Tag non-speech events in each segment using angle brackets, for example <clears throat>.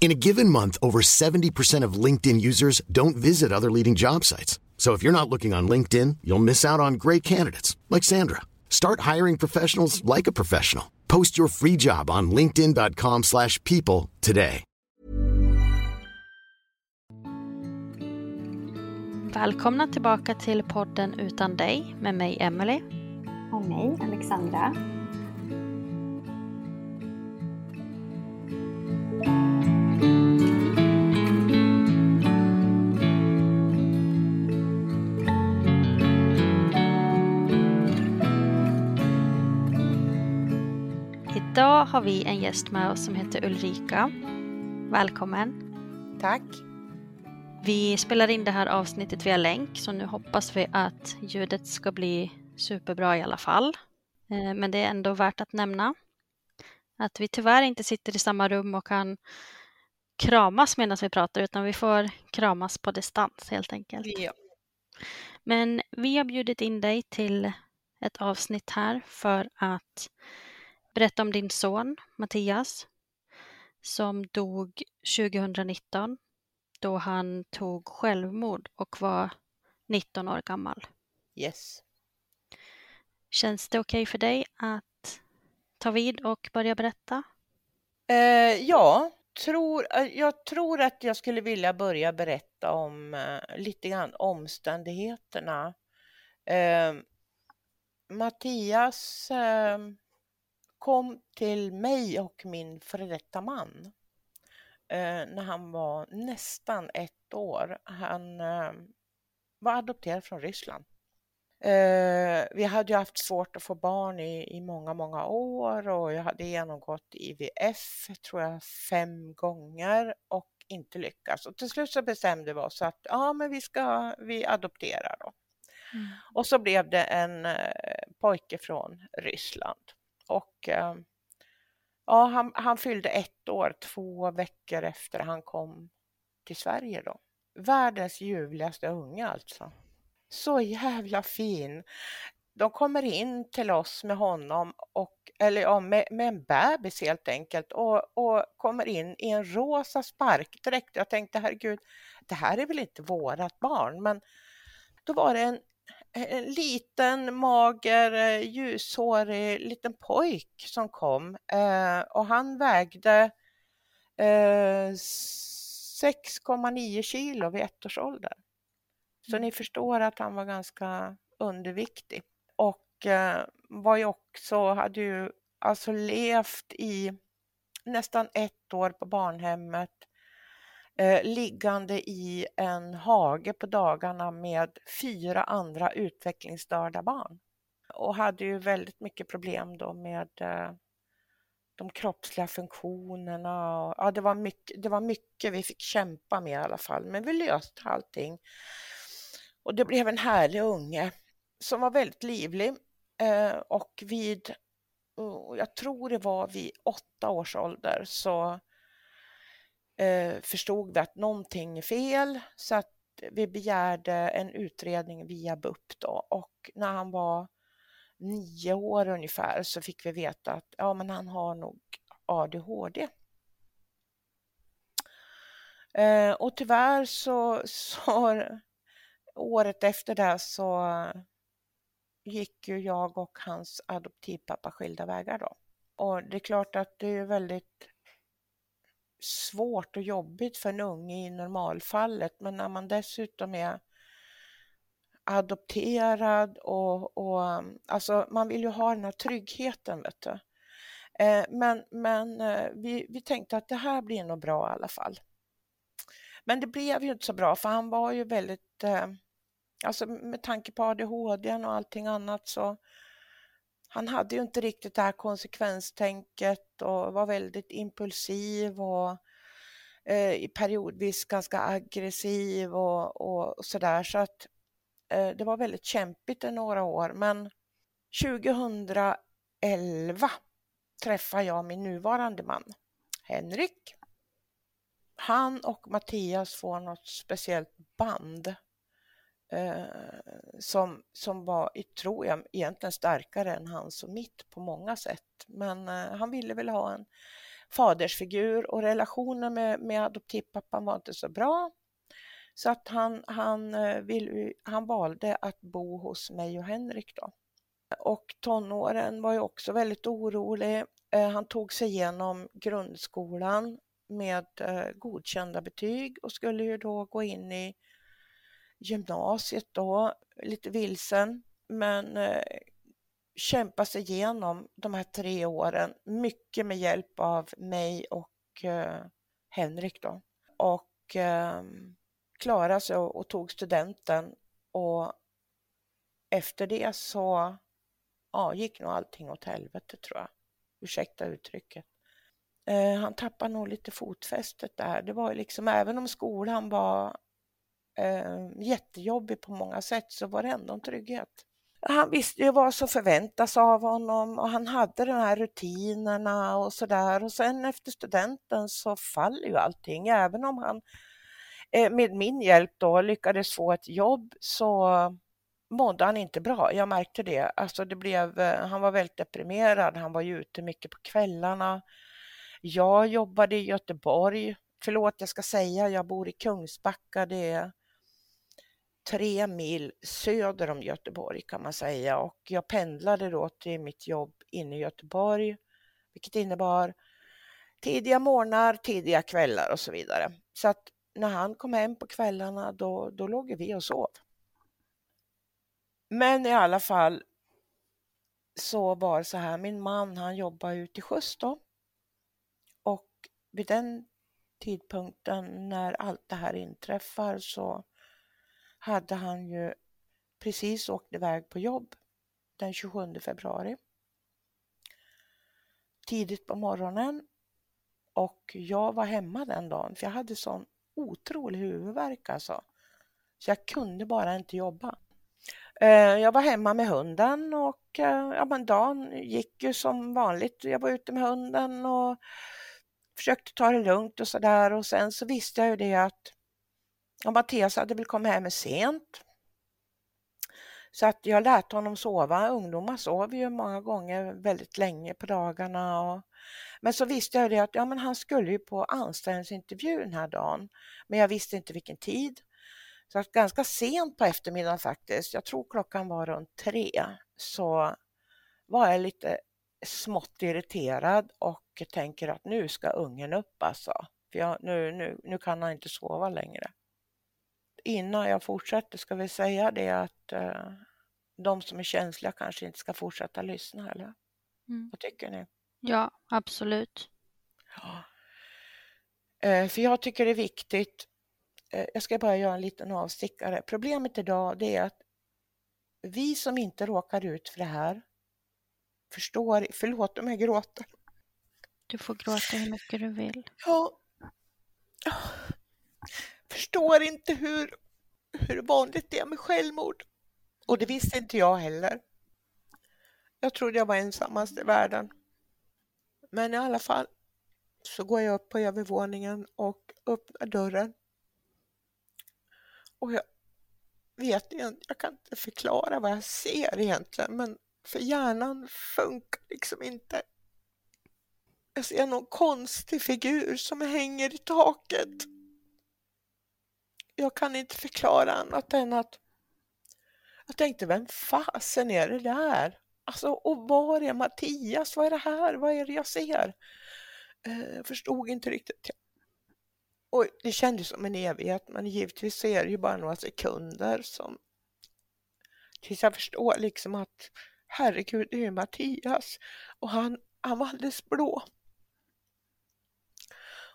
In a given month, over 70% of LinkedIn users don't visit other leading job sites. So if you're not looking on LinkedIn, you'll miss out on great candidates like Sandra. Start hiring professionals like a professional. Post your free job on linkedin.com/people slash people today. Välkomna tillbaka till podden Utan dig med mig Emily. Och mig, Alexandra. Idag har vi en gäst med oss som heter Ulrika. Välkommen. Tack. Vi spelar in det här avsnittet via länk så nu hoppas vi att ljudet ska bli superbra i alla fall. Eh, Men det är ändå värt att nämna att vi tyvärr inte sitter i samma rum och kan kramas medan vi pratar utan vi får kramas på distans helt enkelt. Ja. Men vi har bjudit in dig till ett avsnitt här för att berätta om din son Mattias som dog 2019 då han tog självmord och var 19 år gammal. Yes. Känns det okej för dig att ta vid och börja berätta? Eh, ja, tror, eh, jag tror att jag skulle vilja börja berätta om eh, lite grann omständigheterna. Eh, Mattias eh, kom till mig och min före detta man eh, när han var nästan ett år. Han eh, var adopterad från Ryssland. Eh, vi hade ju haft svårt att få barn i, i många, många år och jag hade genomgått IVF, tror jag, fem gånger och inte lyckats. Och till slut så bestämde vi oss att ja, men vi ska vi adopterar då. Och så blev det en pojke från Ryssland. Och eh, ja, han, han fyllde ett år två veckor efter han kom till Sverige då. Världens ljuvligaste unge alltså. Så jävla fin. De kommer in till oss med honom, och, eller ja, med, med en bebis helt enkelt och, och kommer in i en rosa sparkdräkt. Jag tänkte herregud, det här är väl inte vårat barn, men då var det en, en liten mager eh, ljushårig liten pojk som kom eh, och han vägde eh, 6,9 kilo vid ett års ålder. Så ni förstår att han var ganska underviktig. Och eh, var ju också, hade ju alltså levt i nästan ett år på barnhemmet eh, liggande i en hage på dagarna med fyra andra utvecklingsstörda barn och hade ju väldigt mycket problem då med eh, de kroppsliga funktionerna. Och, ja, det, var mycket, det var mycket vi fick kämpa med i alla fall, men vi löste allting. Och det blev en härlig unge som var väldigt livlig eh, och vid, jag tror det var vid åtta års ålder så Eh, förstod vi att någonting är fel så att vi begärde en utredning via BUP då och när han var nio år ungefär så fick vi veta att ja, men han har nog ADHD. Eh, och tyvärr så, så året efter det så gick ju jag och hans adoptivpappa skilda vägar då. Och det är klart att det är väldigt svårt och jobbigt för en unge i normalfallet, men när man dessutom är adopterad och, och mm, alltså man vill ju ha den här tryggheten. Vet du. Eh, men men eh, vi, vi tänkte att det här blir nog bra i alla fall. Men det blev ju inte så bra för han var ju väldigt, eh, alltså med tanke på ADHD och allting annat så han hade ju inte riktigt det här konsekvenstänket och var väldigt impulsiv och eh, periodvis ganska aggressiv och, och sådär. Så att eh, det var väldigt kämpigt i några år. Men 2011 träffade jag min nuvarande man Henrik. Han och Mattias får något speciellt band eh, som, som var, tror jag, egentligen starkare än hans och mitt på många sätt. Men eh, han ville väl ha en fadersfigur och relationen med, med adoptivpappan var inte så bra. Så att han, han, eh, vill, han valde att bo hos mig och Henrik då. Och tonåren var ju också väldigt orolig. Eh, han tog sig igenom grundskolan med eh, godkända betyg och skulle ju då gå in i gymnasiet då, lite vilsen, men eh, kämpa sig igenom de här tre åren, mycket med hjälp av mig och eh, Henrik då. Och eh, klarade sig och, och, tog studenten och efter det så ja, gick nog allting åt helvete tror jag. Ursäkta uttrycket. Eh, han tappade nog lite fotfästet där. Det var liksom, även om skolan var eh, jättejobbig på många sätt så var det ändå en trygghet. Han visste ju vad som förväntas av honom och han hade de här rutinerna och sådär och sen efter studenten så faller ju allting. Även om han eh, med min hjälp då lyckades få ett jobb så mådde han inte bra. Jag märkte det. Alltså det blev, eh, han var väldigt deprimerad. Han var ju ute mycket på kvällarna. Jag jobbade i Göteborg. Förlåt, jag ska säga, jag bor i Kungsbacka. Det är tre mil söder om Göteborg kan man säga och jag pendlade då till mitt jobb inne i Göteborg, vilket innebar tidiga morgnar, tidiga kvällar och så vidare. Så att när han kom hem på kvällarna då, då låg vi och sov. Men i alla fall så var det så här, min man han jobbade ute i sjöss då och vid den tidpunkten när allt det här inträffar så hade han ju precis åkt iväg på jobb den 27 februari. Tidigt på morgonen och jag var hemma den dagen för jag hade sån otrolig huvudvärk alltså. Så jag kunde bara inte jobba. Eh, jag var hemma med hunden och eh, ja, men dagen gick ju som vanligt. Jag var ute med hunden och försökte ta det lugnt och sådär och sen så visste jag ju det att och Mattias hade väl kommit hem sent. Så att jag lät honom sova. Ungdomar sover ju många gånger väldigt länge på dagarna. Och... Men så visste jag det att ja, men han skulle ju på anställningsintervju den här dagen. Men jag visste inte vilken tid. Så att ganska sent på eftermiddagen faktiskt, jag tror klockan var runt tre, så var jag lite smått irriterad och tänker att nu ska ungen upp alltså. För jag, nu, nu, nu kan han inte sova längre innan jag fortsätter ska vi säga det att eh, de som är känsliga kanske inte ska fortsätta lyssna, eller? Mm. Vad tycker ni? Ja, absolut. Ja. Eh, för jag tycker det är viktigt, eh, jag ska bara göra en liten avstickare. Problemet idag det är att vi som inte råkar ut för det här förstår, förlåt om jag gråter. Du får gråta hur mycket du vill. Ja förstår inte hur, hur vanligt det är med självmord. Och det visste inte jag heller. Jag trodde jag var ensammast i världen. Men i alla fall så går jag upp på övervåningen och öppnar dörren. Och jag vet inte, jag kan inte förklara vad jag ser egentligen, men För hjärnan funkar liksom inte. Jag ser någon konstig figur som hänger i taket. Jag kan inte förklara annat än att jag tänkte, vem fasen är det där? Alltså, och var är Mattias? Vad är det här? Vad är det jag ser? Eh, jag förstod inte riktigt. Och det kändes som en evighet, men givetvis så är det ju bara några sekunder som tills jag förstår liksom att herregud, det är Mattias och han, han var alldeles blå.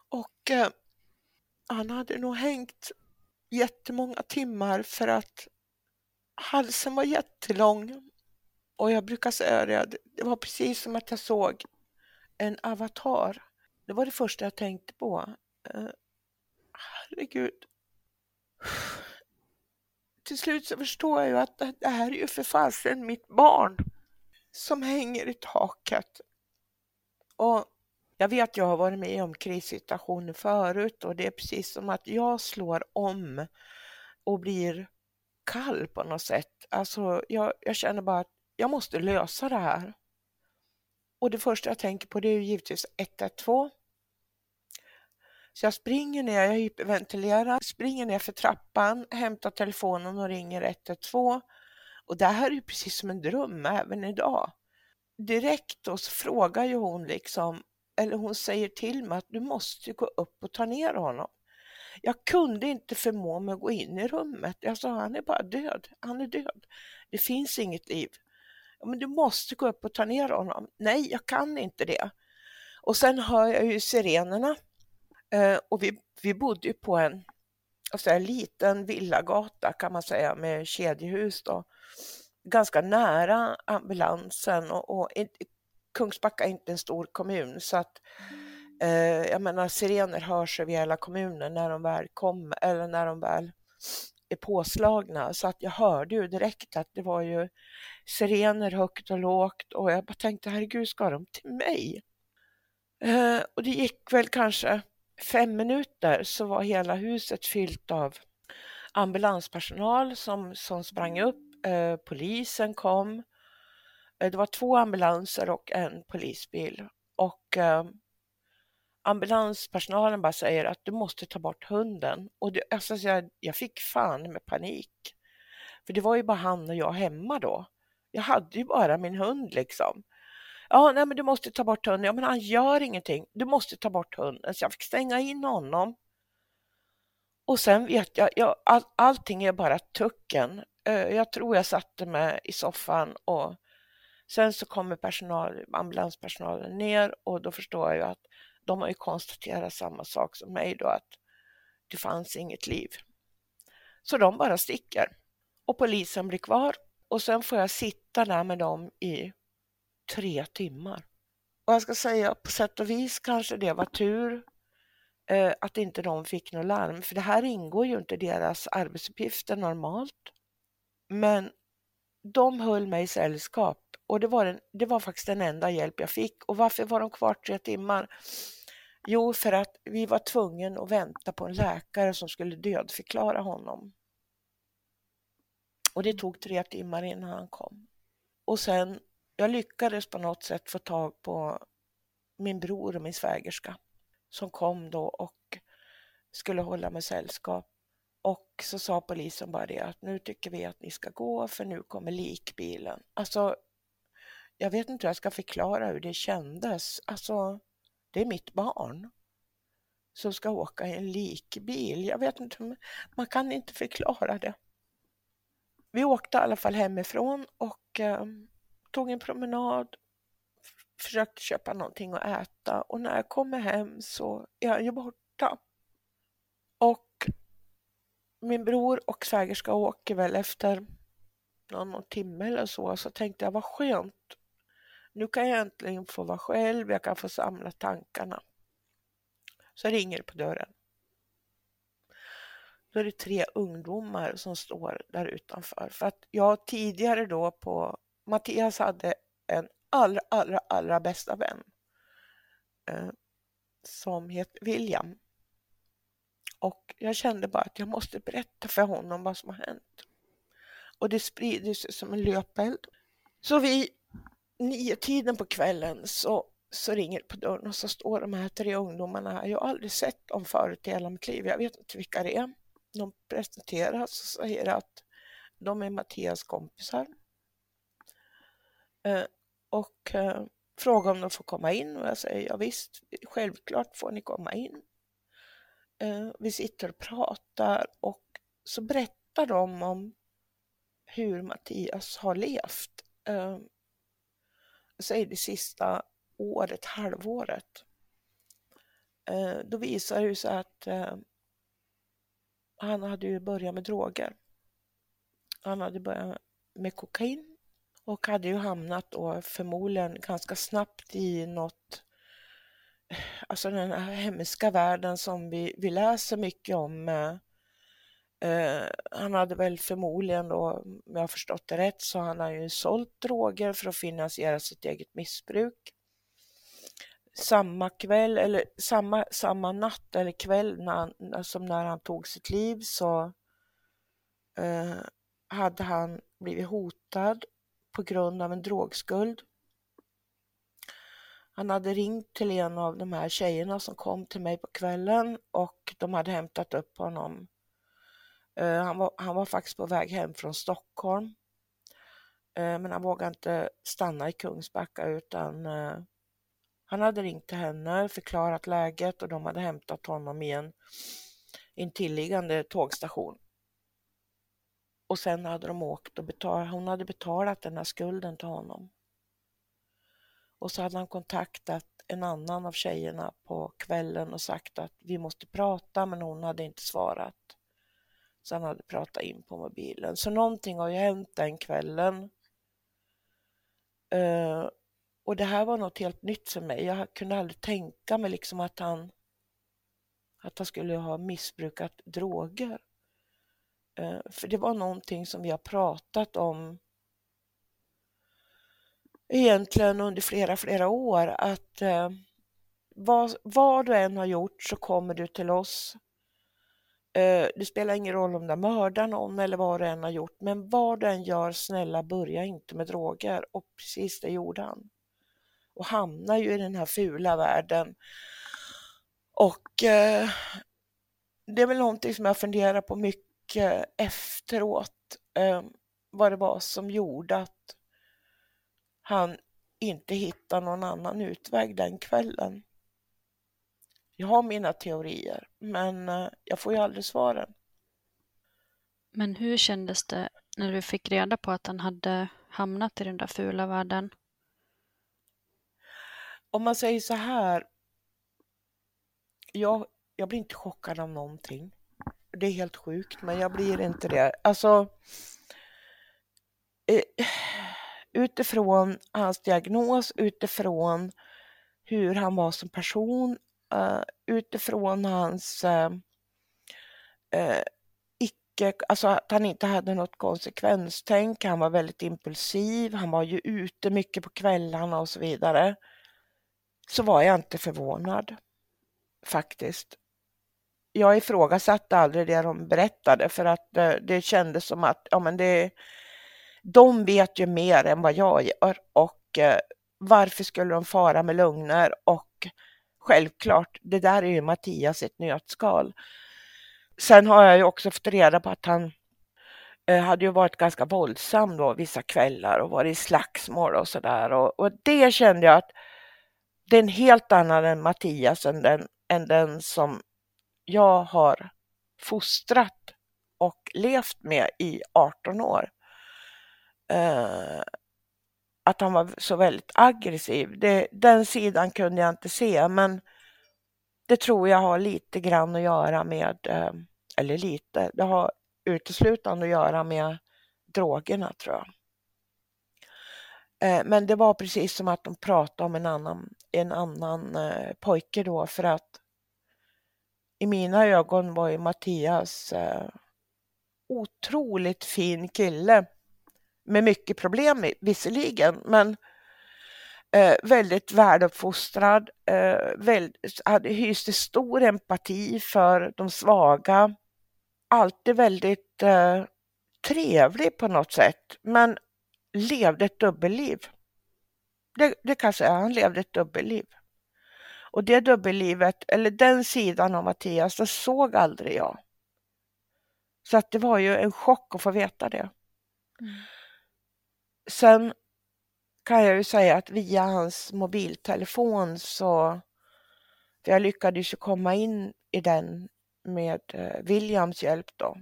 Och eh, han hade nog hängt jättemånga timmar för att halsen var jättelång och jag brukar säga det, det var precis som att jag såg en avatar. Det var det första jag tänkte på. Eh, herregud. Till slut så förstår jag ju att det här är ju för fasen mitt barn som hänger i taket. Och jag vet att jag har varit med om krissituationer förut och det är precis som att jag slår om och blir kall på något sätt. Alltså jag, jag känner bara att jag måste lösa det här. Och det första jag tänker på det är givetvis 112. Så jag springer ner, jag hyperventilerar, springer ner för trappan, hämtar telefonen och ringer 112. Och det här är ju precis som en dröm även idag. Direkt då så frågar ju hon liksom, eller hon säger till mig att du måste gå upp och ta ner honom. Jag kunde inte förmå mig att gå in i rummet. Jag sa, han är bara död, han är död. Det finns inget liv. Men du måste gå upp och ta ner honom. Nej, jag kan inte det. Och sen hör jag ju sirenerna Eh, och vi, vi bodde ju på en, alltså en liten villagata kan man säga med kedjehus då. Ganska nära ambulansen och, och Kungsbacka är inte en stor kommun så att eh, jag menar sirener hörs över hela kommunen när de väl kommer eller när de väl är påslagna så att jag hörde ju direkt att det var ju sirener högt och lågt och jag bara tänkte herregud ska de till mig? Eh, och det gick väl kanske fem minuter så var hela huset fyllt av ambulanspersonal som, som sprang upp. Eh, polisen kom. Eh, det var två ambulanser och en polisbil. Och eh, ambulanspersonalen bara säger att du måste ta bort hunden. Och det, alltså, jag, jag fick fan med panik. För det var ju bara han och jag hemma då. Jag hade ju bara min hund liksom. Ja, nej, men du måste ta bort hunden. Ja, men han gör ingenting. Du måste ta bort hunden. Så jag fick stänga in honom. Och sen vet jag, jag all, allting är bara tucken. Eh, jag tror jag satte mig i soffan och sen så kommer personal, ambulanspersonalen ner och då förstår jag att de har ju konstaterat samma sak som mig då att det fanns inget liv. Så de bara sticker och polisen blir kvar och sen får jag sitta där med dem i tre timmar. Och jag ska säga på sätt och vis kanske det var tur eh, att inte de fick något larm, för det här ingår ju inte i deras arbetsuppgifter normalt. Men de höll mig i sällskap och det var, den, det var faktiskt den enda hjälp jag fick. Och varför var de kvar tre timmar? Jo, för att vi var tvungna att vänta på en läkare som skulle dödförklara honom. Och det tog tre timmar innan han kom. Och sen jag lyckades på något sätt få tag på min bror och min svägerska som kom då och skulle hålla mig sällskap. Och så sa polisen bara det att nu tycker vi att ni ska gå för nu kommer likbilen. Alltså, jag vet inte hur jag ska förklara hur det kändes. Alltså, det är mitt barn som ska åka i en likbil. Jag vet inte, man kan inte förklara det. Vi åkte i alla fall hemifrån och eh, tog en promenad, försökte köpa någonting att äta och när jag kommer hem så är han ju borta. Och min bror och svägerska åker väl efter någon, någon timme eller så, så tänkte jag vad skönt. Nu kan jag äntligen få vara själv, jag kan få samla tankarna. Så ringer det på dörren. Då är det tre ungdomar som står där utanför. För att jag tidigare då på Mattias hade en allra, allra, allra bästa vän eh, som heter William. Och jag kände bara att jag måste berätta för honom vad som har hänt. Och det sprider sig som en löpeld. Så vi nio tiden på kvällen så, så ringer det på dörren och så står de här tre ungdomarna här. Jag har aldrig sett dem förut i hela mitt liv. Jag vet inte vilka det är. De presenteras och säger att de är Mattias kompisar. Eh, och eh, frågar om de får komma in och jag säger ja, visst, självklart får ni komma in. Eh, vi sitter och pratar och så berättar de om hur Mattias har levt. Eh, Säg det sista året, halvåret. Eh, då visar det sig att eh, han hade ju börjat med droger. Han hade börjat med kokain och hade ju hamnat då förmodligen ganska snabbt i något, alltså den här hemska världen som vi, vi läser mycket om. Eh, han hade väl förmodligen då, om jag har förstått det rätt, så han har ju sålt droger för att finansiera sitt eget missbruk. Samma kväll, eller samma, samma natt eller kväll när han, som när han tog sitt liv så eh, hade han blivit hotad på grund av en drogskuld. Han hade ringt till en av de här tjejerna som kom till mig på kvällen och de hade hämtat upp honom. Eh, han, var, han var faktiskt på väg hem från Stockholm. Eh, men han vågade inte stanna i Kungsbacka utan eh, han hade ringt till henne, förklarat läget och de hade hämtat honom i en intilliggande tågstation. Och sen hade de åkt och betalat, hon hade betalat den här skulden till honom. Och så hade han kontaktat en annan av tjejerna på kvällen och sagt att vi måste prata men hon hade inte svarat. Så han hade pratat in på mobilen. Så någonting har ju hänt den kvällen. Uh, och det här var något helt nytt för mig. Jag kunde aldrig tänka mig liksom att han att han skulle ha missbrukat droger. Uh, för det var någonting som vi har pratat om egentligen under flera, flera år att uh, vad, vad du än har gjort så kommer du till oss. Eh, det spelar ingen roll om du mördar någon eller vad du än har gjort, men vad du än gör, snälla börja inte med droger. Och precis det gjorde han. Och hamnar ju i den här fula världen. Och eh, det är väl någonting som jag funderar på mycket mycket efteråt eh, vad det var som gjorde att han inte hittade någon annan utväg den kvällen. Jag har mina teorier, men eh, jag får ju aldrig svaren. Men hur kändes det när du fick reda på att han hade hamnat i den där fula världen? Om man säger så här. Jag, jag blir inte chockad av någonting det är helt sjukt, men jag blir inte det. Alltså, eh, utifrån hans diagnos, utifrån hur han var som person, uh, utifrån hans uh, uh, icke, alltså att han inte hade något konsekvenstänk, han var väldigt impulsiv, han var ju ute mycket på kvällarna och så vidare, så var jag inte förvånad faktiskt. Jag ifrågasatte aldrig det de berättade för att det kändes som att ja, men det, de vet ju mer än vad jag gör. Och eh, varför skulle de fara med lögner? Och självklart, det där är ju Mattias ett nötskal. Sen har jag ju också fått reda på att han eh, hade ju varit ganska våldsam då vissa kvällar och varit i slagsmål och sådär och, och det kände jag att det är en helt annan än Mattias än den, än den som jag har fostrat och levt med i 18 år. Uh, att han var så väldigt aggressiv. Det, den sidan kunde jag inte se, men det tror jag har lite grann att göra med, ehm, eller lite, det har uteslutande att göra med drogerna tror jag. Eh, men det var precis som att de pratade om en annan, en annan eh, pojke då för att i mina ögon var ju Mattias eh, otroligt fin kille. Med mycket problem visserligen, men eh, väldigt väluppfostrad, eh, väldigt, hade, hyste stor empati för de svaga. Alltid väldigt eh, trevlig på något sätt, men levde ett dubbelliv. Det, det kan jag säga, han levde ett dubbelliv. Och det dubbellivet, eller den sidan av Mattias, det såg aldrig jag. Så att det var ju en chock att få veta det. Mm. Sen kan jag ju säga att via hans mobiltelefon så, för jag lyckades ju komma in i den med eh, Williams hjälp då,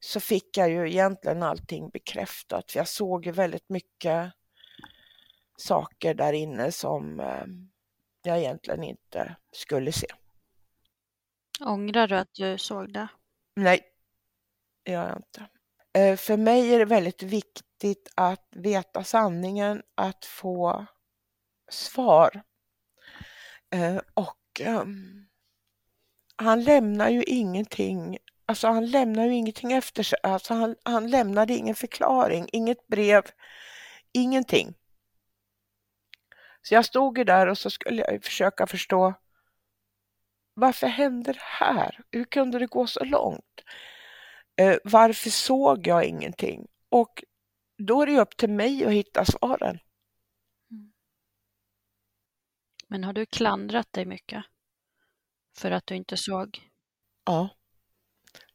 så fick jag ju egentligen allting bekräftat. För jag såg ju väldigt mycket saker där inne som eh, jag egentligen inte skulle se. Ångrar du att du såg det? Nej, det gör jag inte. Eh, för mig är det väldigt viktigt att veta sanningen, att få svar. Eh, och ehm, han lämnar ju ingenting, alltså han lämnar ju ingenting efter sig. Alltså han, han lämnade ingen förklaring, inget brev, ingenting. Så jag stod ju där och så skulle jag försöka förstå varför hände det här? Hur kunde det gå så långt? Eh, varför såg jag ingenting? Och då är det upp till mig att hitta svaren. Mm. Men har du klandrat dig mycket för att du inte såg? Ja,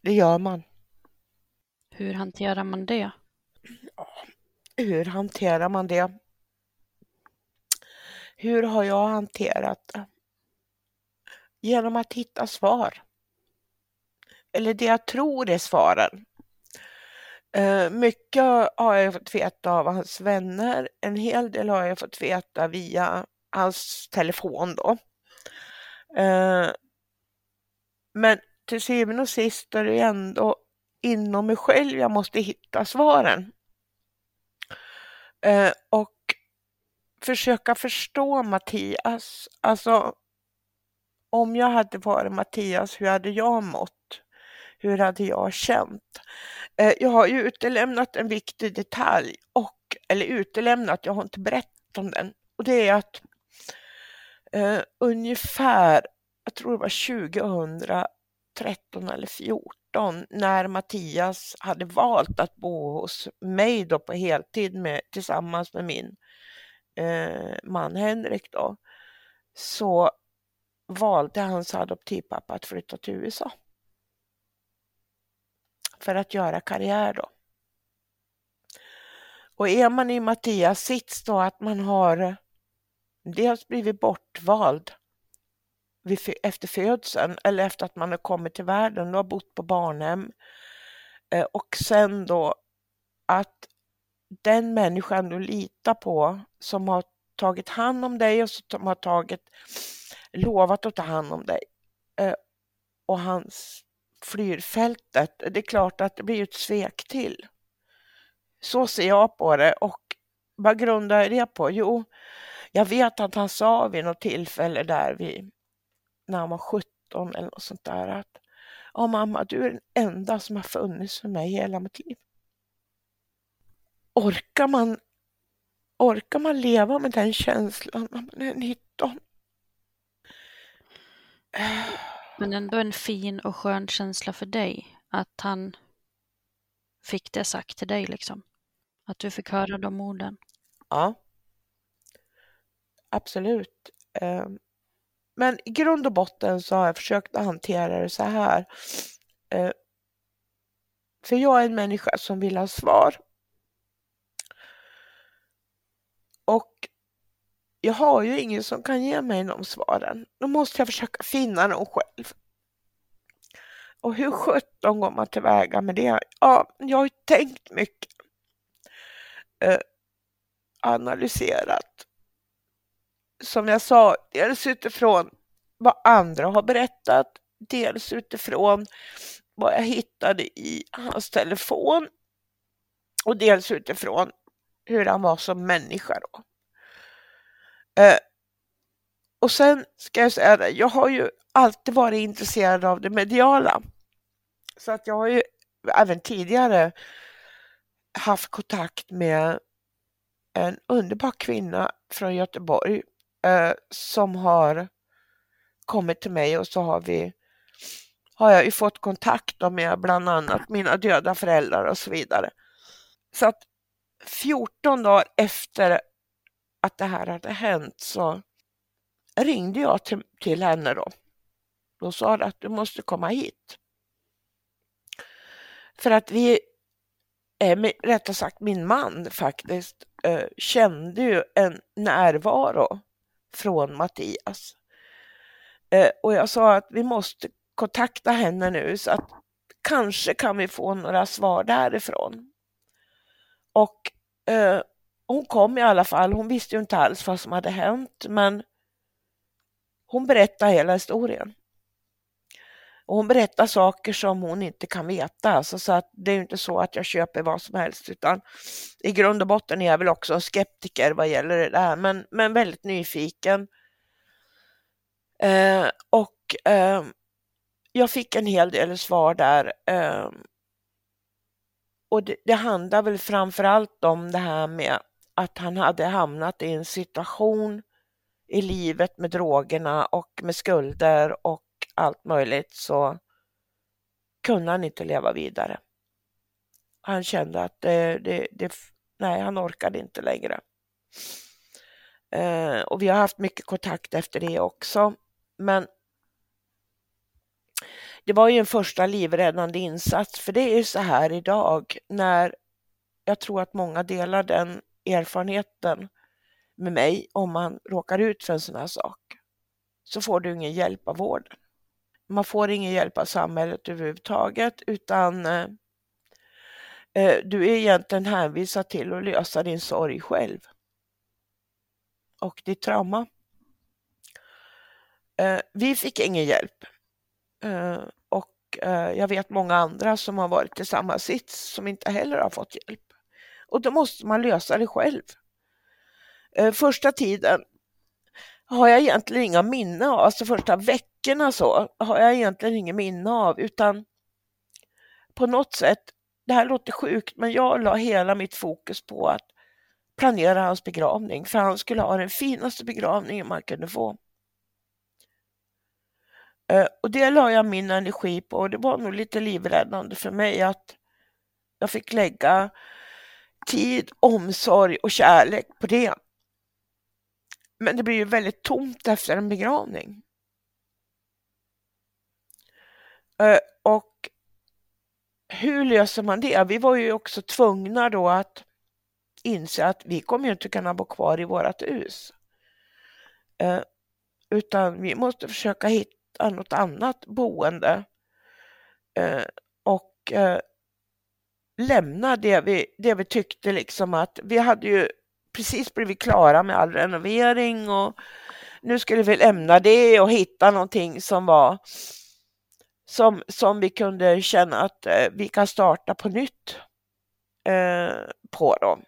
det gör man. Hur hanterar man det? Ja, hur hanterar man det? Hur har jag hanterat det? Genom att hitta svar. Eller det jag tror är svaren. Eh, mycket har jag fått veta av hans vänner. En hel del har jag fått veta via hans telefon då. Eh, men till syvende och sist är det ändå inom mig själv jag måste hitta svaren. Eh, och försöka förstå Mattias. Alltså, om jag hade varit Mattias, hur hade jag mått? Hur hade jag känt? Eh, jag har ju utelämnat en viktig detalj och, eller utelämnat, jag har inte berättat om den. Och det är att eh, ungefär, jag tror det var 2013 eller 2014, när Mattias hade valt att bo hos mig då på heltid med, tillsammans med min eh, man Henrik då, så valde hans adoptivpappa att flytta till USA. För att göra karriär då. Och är man i Mattias sits då att man har dels blivit bortvald efter födseln eller efter att man har kommit till världen och har bott på barnhem. Eh, och sen då att den människan du litar på som har tagit hand om dig och som har tagit, lovat att ta hand om dig eh, och hans flyr fältet, det är klart att det blir ett svek till. Så ser jag på det och vad grundar jag det på? Jo, jag vet att han sa vid något tillfälle där vi, när han var 17 eller något sånt där att Ja mamma, du är den enda som har funnits för mig hela mitt liv orkar man, orkar man leva med den känslan när man är 19? Men ändå en fin och skön känsla för dig att han fick det sagt till dig liksom. Att du fick höra de orden. Ja. Absolut. Ehm, men i grund och botten så har jag försökt att hantera det så här. Ehm, för jag är en människa som vill ha svar. Och jag har ju ingen som kan ge mig de svaren. Då måste jag försöka finna dem själv. Och hur sjutton går man tillväga med det? Ja, jag har tänkt mycket. Eh, analyserat. Som jag sa, dels utifrån vad andra har berättat, dels utifrån vad jag hittade i hans telefon och dels utifrån hur han var som människa då. Eh, och sen ska jag säga det, jag har ju alltid varit intresserad av det mediala. Så att jag har ju även tidigare haft kontakt med en underbar kvinna från Göteborg eh, som har kommit till mig och så har vi har jag ju fått kontakt med bland annat mina döda föräldrar och så vidare. Så att 14 dagar efter att det här hade hänt så ringde jag till, till henne då. Då sa det att du måste komma hit. För att vi, eh, rättare sagt min man faktiskt, eh, kände ju en närvaro från Mattias. Eh, och jag sa att vi måste kontakta henne nu så att kanske kan vi få några svar därifrån. Och eh, hon kom i alla fall, hon visste ju inte alls vad som hade hänt men hon berättade hela historien. Och hon berättar saker som hon inte kan veta, alltså, så att det är inte så att jag köper vad som helst utan i grund och botten är jag väl också skeptiker vad gäller det där men, men väldigt nyfiken. Eh, och eh, jag fick en hel del svar där. Eh, och det, det handlar väl framförallt om det här med att han hade hamnat i en situation i livet med drogerna och med skulder och allt möjligt så kunde han inte leva vidare. Han kände att det, det, det nej, han orkade inte längre. Eh, och vi har haft mycket kontakt efter det också. Men det var ju en första livräddande insats, för det är ju så här idag när jag tror att många delar den erfarenheten med mig om man råkar ut för en sån här sak. Så får du ingen hjälp av vården. Man får ingen hjälp av samhället överhuvudtaget utan eh, eh, du är egentligen hänvisad till att lösa din sorg själv. Och ditt trauma. Eh, vi fick ingen hjälp. Eh, och eh, jag vet många andra som har varit i samma sits som inte heller har fått hjälp. Och då måste man lösa det själv. Eh, första tiden har jag egentligen inga minnen av, alltså första veckorna så har jag egentligen inga minne av utan på något sätt, det här låter sjukt, men jag la hela mitt fokus på att planera hans begravning för han skulle ha den finaste begravningen man kunde få. Eh, och det la jag min energi på och det var nog lite livräddande för mig att jag fick lägga tid, omsorg och kärlek på det. Men det blir ju väldigt tomt efter en begravning. Eh, och hur löser man det? Vi var ju också tvungna då att inse att vi kommer ju inte kunna bo kvar i vårt hus. Eh, utan vi måste försöka hitta något annat boende eh, och lämna det vi, det vi tyckte liksom att vi hade ju precis blivit klara med all renovering och nu skulle vi lämna det och hitta någonting som var som, som vi kunde känna att eh, vi kan starta på nytt eh, på dem.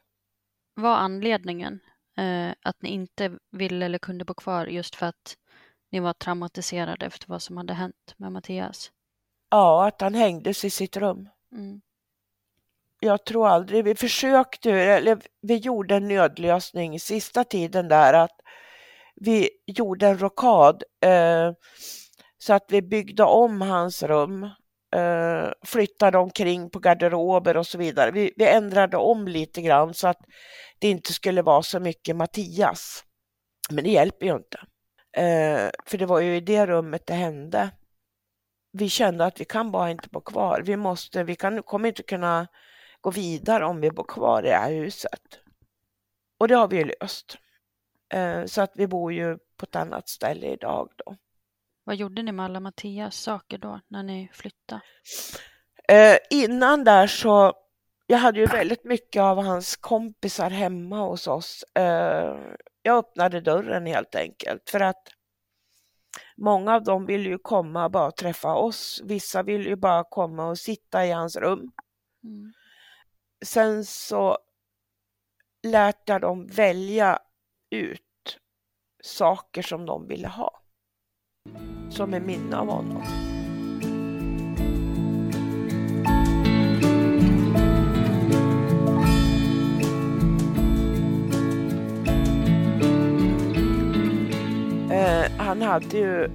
Var anledningen eh, att ni inte ville eller kunde bo kvar just för att ni var traumatiserade efter vad som hade hänt med Mattias? Ja, att han hängdes i sitt rum. Mm jag tror aldrig, vi försökte, eller vi gjorde en nödlösning sista tiden där att vi gjorde en rockad eh, så att vi byggde om hans rum, eh, flyttade omkring på garderober och så vidare. Vi, vi, ändrade om lite grann så att det inte skulle vara så mycket Mattias. Men det hjälper ju inte. Eh, för det var ju i det rummet det hände. Vi kände att vi kan bara inte bo kvar. Vi måste, vi kan, kommer inte kunna gå vidare om vi bor kvar i det här huset. Och det har vi löst. Eh, så att vi bor ju på ett annat ställe idag då. Vad gjorde ni med alla Mattias saker då när ni flyttade? Eh, innan där så, jag hade ju väldigt mycket av hans kompisar hemma hos oss. Eh, jag öppnade dörren helt enkelt för att många av dem ville ju komma och bara träffa oss. Vissa ville ju bara komma och sitta i hans rum. Mm sen så lät jag dem välja ut saker som de ville ha. Som är minne av honom. Eh, han hade ju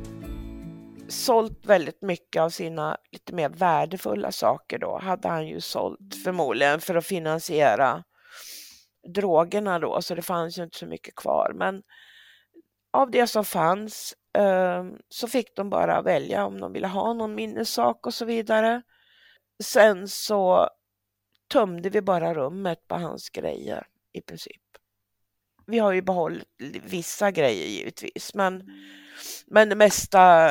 sålt väldigt mycket av sina lite mer värdefulla saker då, hade han ju sålt förmodligen för att finansiera drogerna då, så det fanns ju inte så mycket kvar. Men av det som fanns eh, så fick de bara välja om de ville ha någon minnessak och så vidare. Sen så tömde vi bara rummet på hans grejer i princip. Vi har ju behållit vissa grejer givetvis, men, men det mesta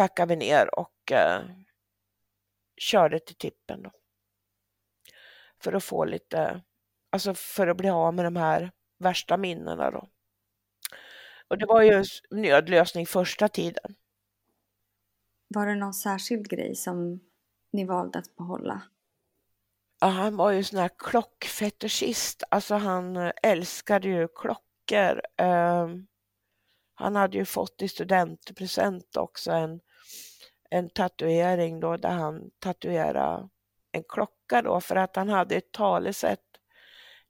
packade vi ner och eh, körde till tippen. Då. För att få lite, alltså för att bli av med de här värsta minnena då. Och det var ju nödlösning första tiden. Var det någon särskild grej som ni valde att behålla? Ja, han var ju sån här klockfetischist, alltså han älskade ju klockor. Um, han hade ju fått i studentpresent också en, en tatuering då där han tatuerade en klocka då för att han hade ett talesätt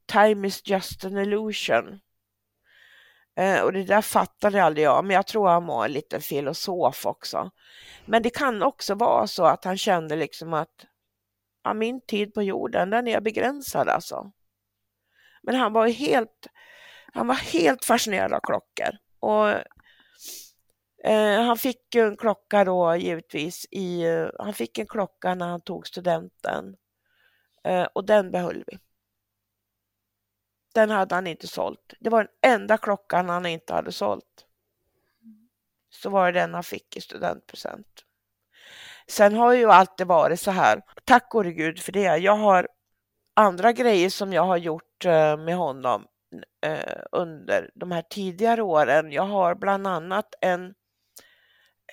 Time is just an illusion. Eh, och det där fattade aldrig jag, men jag tror han var en liten filosof också. Men det kan också vara så att han kände liksom att ja, min tid på jorden, den är begränsad alltså. Men han var helt, han var helt fascinerad av klockor. Och eh, han fick en klocka då givetvis i, eh, han fick en klocka när han tog studenten. Eh, och den behöll vi. Den hade han inte sålt. Det var den enda klockan han inte hade sålt. Så var det den han fick i studentpresent. Sen har ju alltid varit så här, tack gode gud för det. Jag har andra grejer som jag har gjort eh, med honom eh, under de här tidigare åren. Jag har bland annat en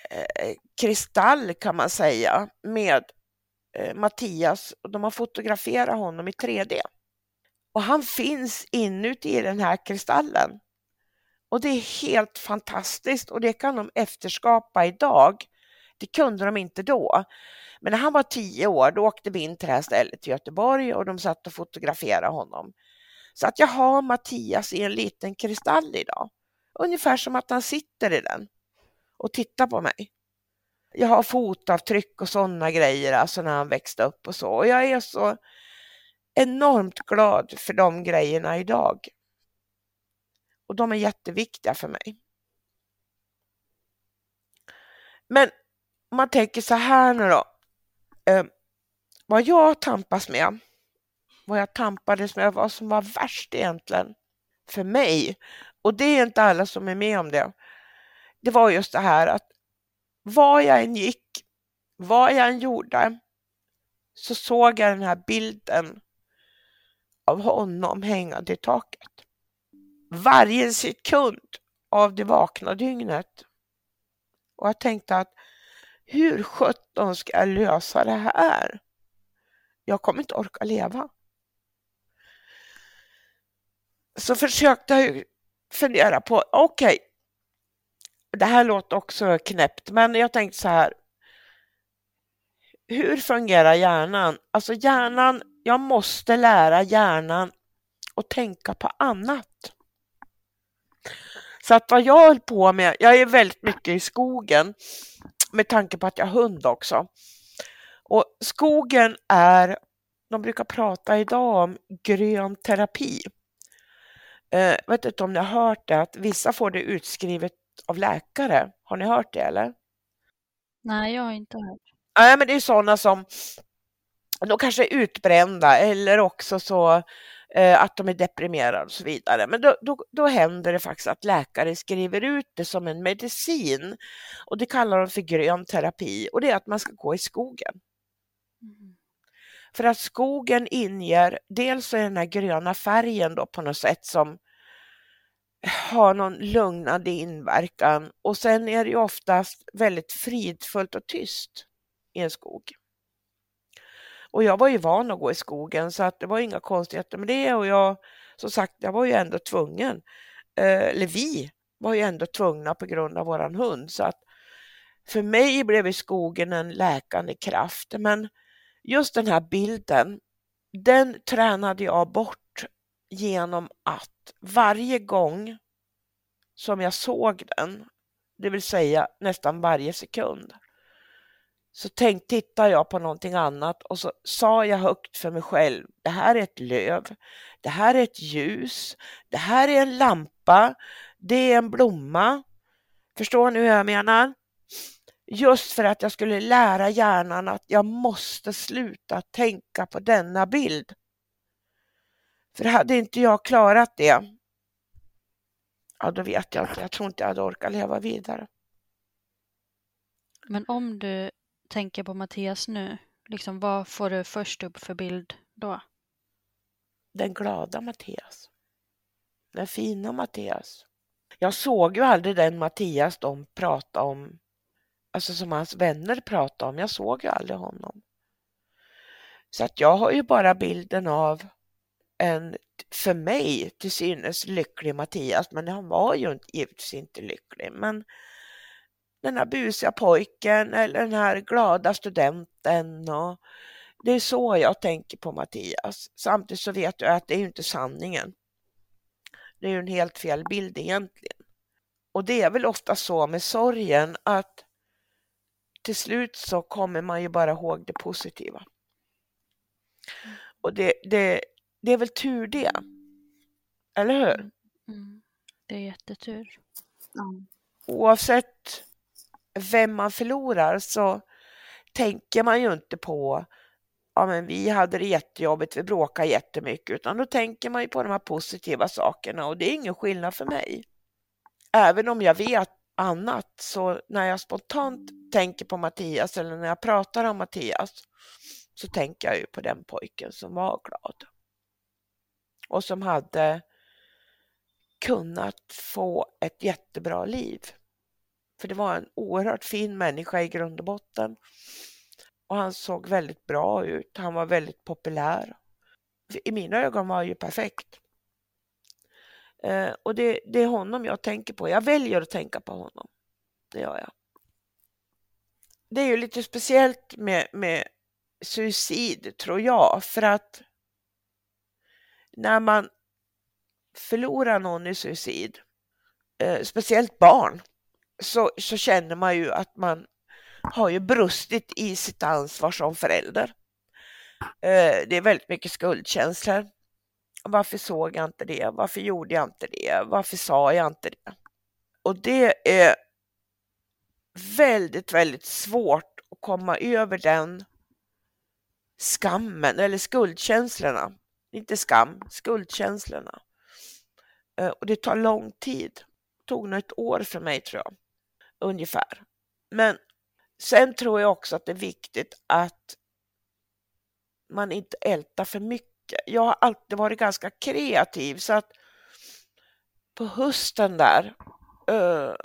eh, kristall kan man säga med eh, Mattias och de har fotograferat honom i 3D. Och han finns inuti den här kristallen. Och det är helt fantastiskt och det kan de efterskapa idag. Det kunde de inte då. Men när han var tio år, då åkte vi in till det här stället i Göteborg och de satt och fotograferade honom. Så att jag har Mattias i en liten kristall idag. Ungefär som att han sitter i den och titta på mig. Jag har fotavtryck och sådana grejer, alltså när han växte upp och så. Och jag är så enormt glad för de grejerna idag. Och de är jätteviktiga för mig. Men om man tänker så här nu då. Eh, vad jag tampas med, vad jag tampades med, vad som var värst egentligen för mig, och det är inte alla som är med om det, det var just det här att var jag än gick, vad jag än gjorde, så såg jag den här bilden av honom hängande i taket. Varje sekund av det vakna dygnet. Och jag tänkte att hur sjutton ska jag lösa det här? Jag kommer inte orka leva. Så försökte jag fundera på, okej, okay, det här låter också knäppt, men jag tänkte så här. Hur fungerar hjärnan? Alltså hjärnan jag måste lära hjärnan att tänka på annat. Så att vad jag höll på med, jag är väldigt mycket i skogen med tanke på att jag har hund också. Och skogen är, de brukar prata idag om grön terapi. Jag eh, vet inte om ni har hört det, att vissa får det utskrivet av läkare. Har ni hört det eller? Nej, jag har inte hört. Nej, men det är sådana som de kanske är utbrända eller också så eh, att de är deprimerade och så vidare. Men då, då, då händer det faktiskt att läkare skriver ut det som en medicin och det kallar de för grön terapi och det är att man ska gå i skogen. Mm. För att skogen inger, dels den här gröna färgen då på något sätt som har någon lugnande inverkan och sen är det ju oftast väldigt fridfullt och tyst i en skog. Och jag var ju van att gå i skogen så att det var inga konstigheter med det och jag, som sagt, jag var ju ändå tvungen, eh, eller vi var ju ändå tvungna på grund av våran hund så att för mig blev skogen en läkande kraft. Men just den här bilden, den tränade jag bort genom att varje gång som jag såg den, det vill säga nästan varje sekund, så tänk, tittade jag på någonting annat och så sa jag högt för mig själv, det här är ett löv, det här är ett ljus, det här är en lampa, det är en blomma. Förstår ni hur jag menar? Just för att jag skulle lära hjärnan att jag måste sluta tänka på denna bild. För hade inte jag klarat det, ja då vet jag inte, jag tror inte jag hade orkat leva vidare. Men om du tänker på Mattias nu, liksom, vad får du först upp för bild då? Den glada Mattias. Den fina Mattias. Jag såg ju aldrig den Mattias de pratade om, alltså som hans vänner pratade om. Jag såg ju aldrig honom. Så att jag har ju bara bilden av en, för mig, till synes lycklig Mattias, men han var ju givetvis inte lycklig. Men den här busiga pojken eller den här glada studenten. Och det är så jag tänker på Mattias. Samtidigt så vet jag att det är inte sanningen. Det är ju en helt fel bild egentligen. Och det är väl ofta så med sorgen att till slut så kommer man ju bara ihåg det positiva. Och det, det, det är väl tur det. Eller hur? Mm. Det är jättetur. Ja. Oavsett vem man förlorar så tänker man ju inte på ja men vi hade det jättejobbigt, vi bråkade jättemycket, utan då tänker man ju på de här positiva sakerna och det är ingen skillnad för mig. Även om jag vet annat så när jag spontant tänker på Mattias eller när jag pratar om Mattias så tänker jag ju på den pojken som var glad och som hade kunnat få ett jättebra liv. För det var en oerhört fin människa i grund och botten. Och han såg väldigt bra ut. Han var väldigt populär. I mina ögon var han ju perfekt. Eh, och det, det, är honom jag tänker på. Jag väljer att tänka på honom. Det gör jag. Det är ju lite speciellt med, med suicid tror jag. För att när man förlorar någon i suicid, eh, speciellt barn, så, så känner man ju att man har ju brustit i sitt ansvar som förälder. Eh, det är väldigt mycket skuldkänslor. Varför såg jag inte det? Varför gjorde jag inte det? Varför sa jag inte det? Och det är väldigt, väldigt svårt att komma över den skammen eller skuldkänslorna. Inte skam, skuldkänslorna. Eh, och det tar lång tid. Det tog nog ett år för mig tror jag ungefär. Men sen tror jag också att det är viktigt att man inte ältar för mycket. Jag har alltid varit ganska kreativ så att på hösten där uh,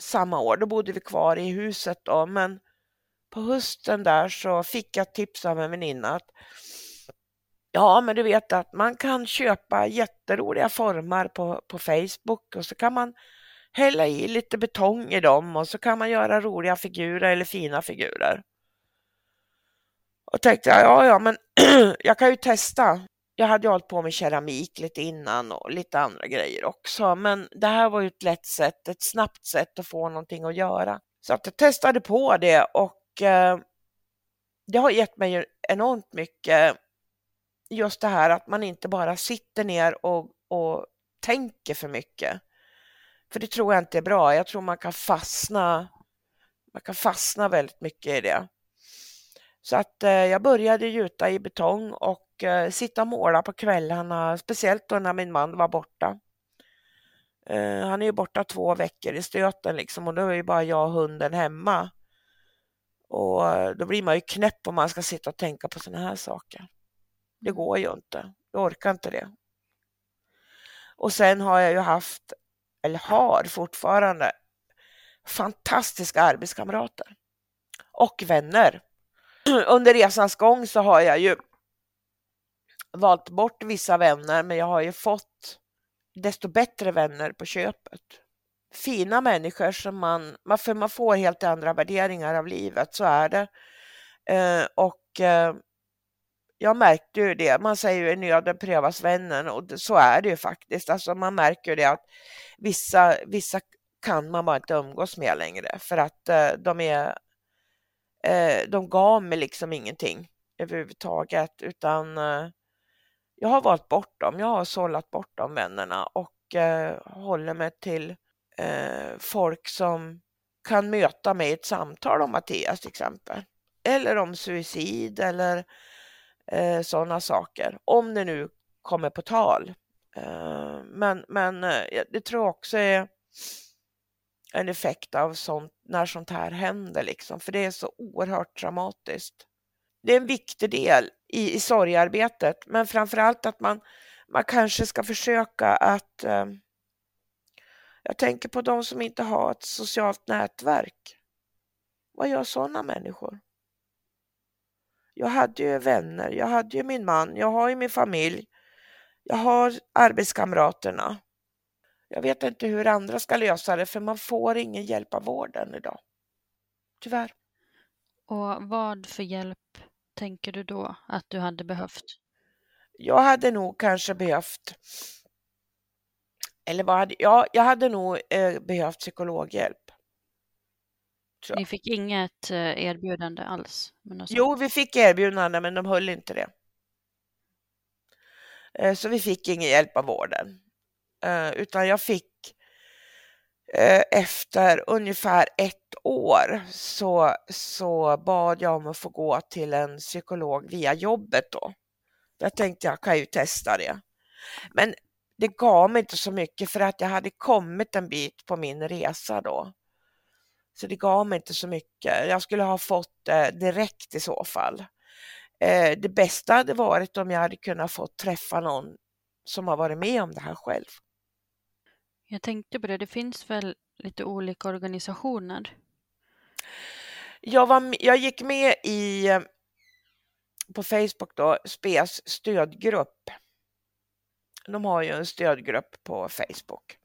samma år, då bodde vi kvar i huset då, men på hösten där så fick jag tips av en väninna att ja, men du vet att man kan köpa jätteroliga formar på, på Facebook och så kan man hälla i lite betong i dem och så kan man göra roliga figurer eller fina figurer. Och tänkte jag, ja, ja, men <clears throat> jag kan ju testa. Jag hade ju hållit på med keramik lite innan och lite andra grejer också, men det här var ju ett lätt sätt, ett snabbt sätt att få någonting att göra. Så att jag testade på det och eh, det har gett mig enormt mycket just det här att man inte bara sitter ner och, och tänker för mycket för det tror jag inte är bra. Jag tror man kan fastna, man kan fastna väldigt mycket i det. Så att eh, jag började gjuta i betong och eh, sitta och måla på kvällarna, speciellt då när min man var borta. Eh, han är ju borta två veckor i stöten liksom och då är ju bara jag och hunden hemma. Och eh, då blir man ju knäpp om man ska sitta och tänka på sådana här saker. Det går ju inte. Jag orkar inte det. Och sen har jag ju haft eller har fortfarande, fantastiska arbetskamrater och vänner. <clears throat> Under resans gång så har jag ju valt bort vissa vänner, men jag har ju fått desto bättre vänner på köpet. Fina människor som man, för man får helt andra värderingar av livet, så är det. Eh, och eh, jag märkte ju det, man säger ju i nöden prövas vännen och så är det ju faktiskt. Alltså man märker ju det att vissa, vissa kan man bara inte umgås med längre för att eh, de är eh, de gav mig liksom ingenting överhuvudtaget utan eh, jag har valt bort dem. Jag har sållat bort de vännerna och eh, håller mig till eh, folk som kan möta mig i ett samtal om Mattias till exempel. Eller om suicid eller eh, sådana saker. Om det nu kommer på tal. Eh, men men eh, det tror jag också är en effekt av sånt, när sånt här händer liksom. För det är så oerhört dramatiskt. Det är en viktig del i, i sorgarbetet, men framförallt att man, man kanske ska försöka att eh, jag tänker på de som inte har ett socialt nätverk. Vad gör sådana människor? Jag hade ju vänner, jag hade ju min man, jag har ju min familj, jag har arbetskamraterna. Jag vet inte hur andra ska lösa det för man får ingen hjälp av vården idag. Tyvärr. Och vad för hjälp tänker du då att du hade behövt? Jag hade nog kanske behövt eller vad hade, ja, jag hade nog eh, behövt psykologhjälp. Ni fick inget eh, erbjudande alls? Jo, vi fick erbjudande men de höll inte det. Eh, så vi fick ingen hjälp av vården. Eh, utan jag fick efter ungefär ett år så, så bad jag om att få gå till en psykolog via jobbet då. Jag tänkte jag kan ju testa det. Men det gav mig inte så mycket för att jag hade kommit en bit på min resa då. Så det gav mig inte så mycket. Jag skulle ha fått det direkt i så fall. Eh, det bästa hade varit om jag hade kunnat få träffa någon som har varit med om det här själv. Jag tänkte på det, det finns väl lite olika organisationer? Jag, var, jag gick med i på Facebook då, SPES stödgrupp de har ju en stödgrupp på Facebook.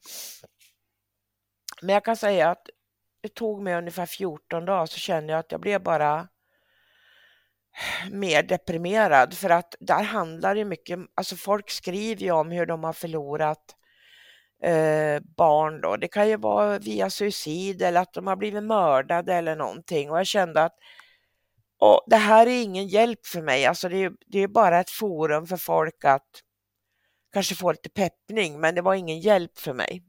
Men jag kan säga att det tog mig ungefär 14 dagar så kände jag att jag blev bara mer deprimerad för att där handlar det mycket, alltså folk skriver ju om hur de har förlorat eh, barn då. Det kan ju vara via suicid eller att de har blivit mördade eller någonting och jag kände att och det här är ingen hjälp för mig, alltså det är, det är bara ett forum för folk att kanske få lite peppning, men det var ingen hjälp för mig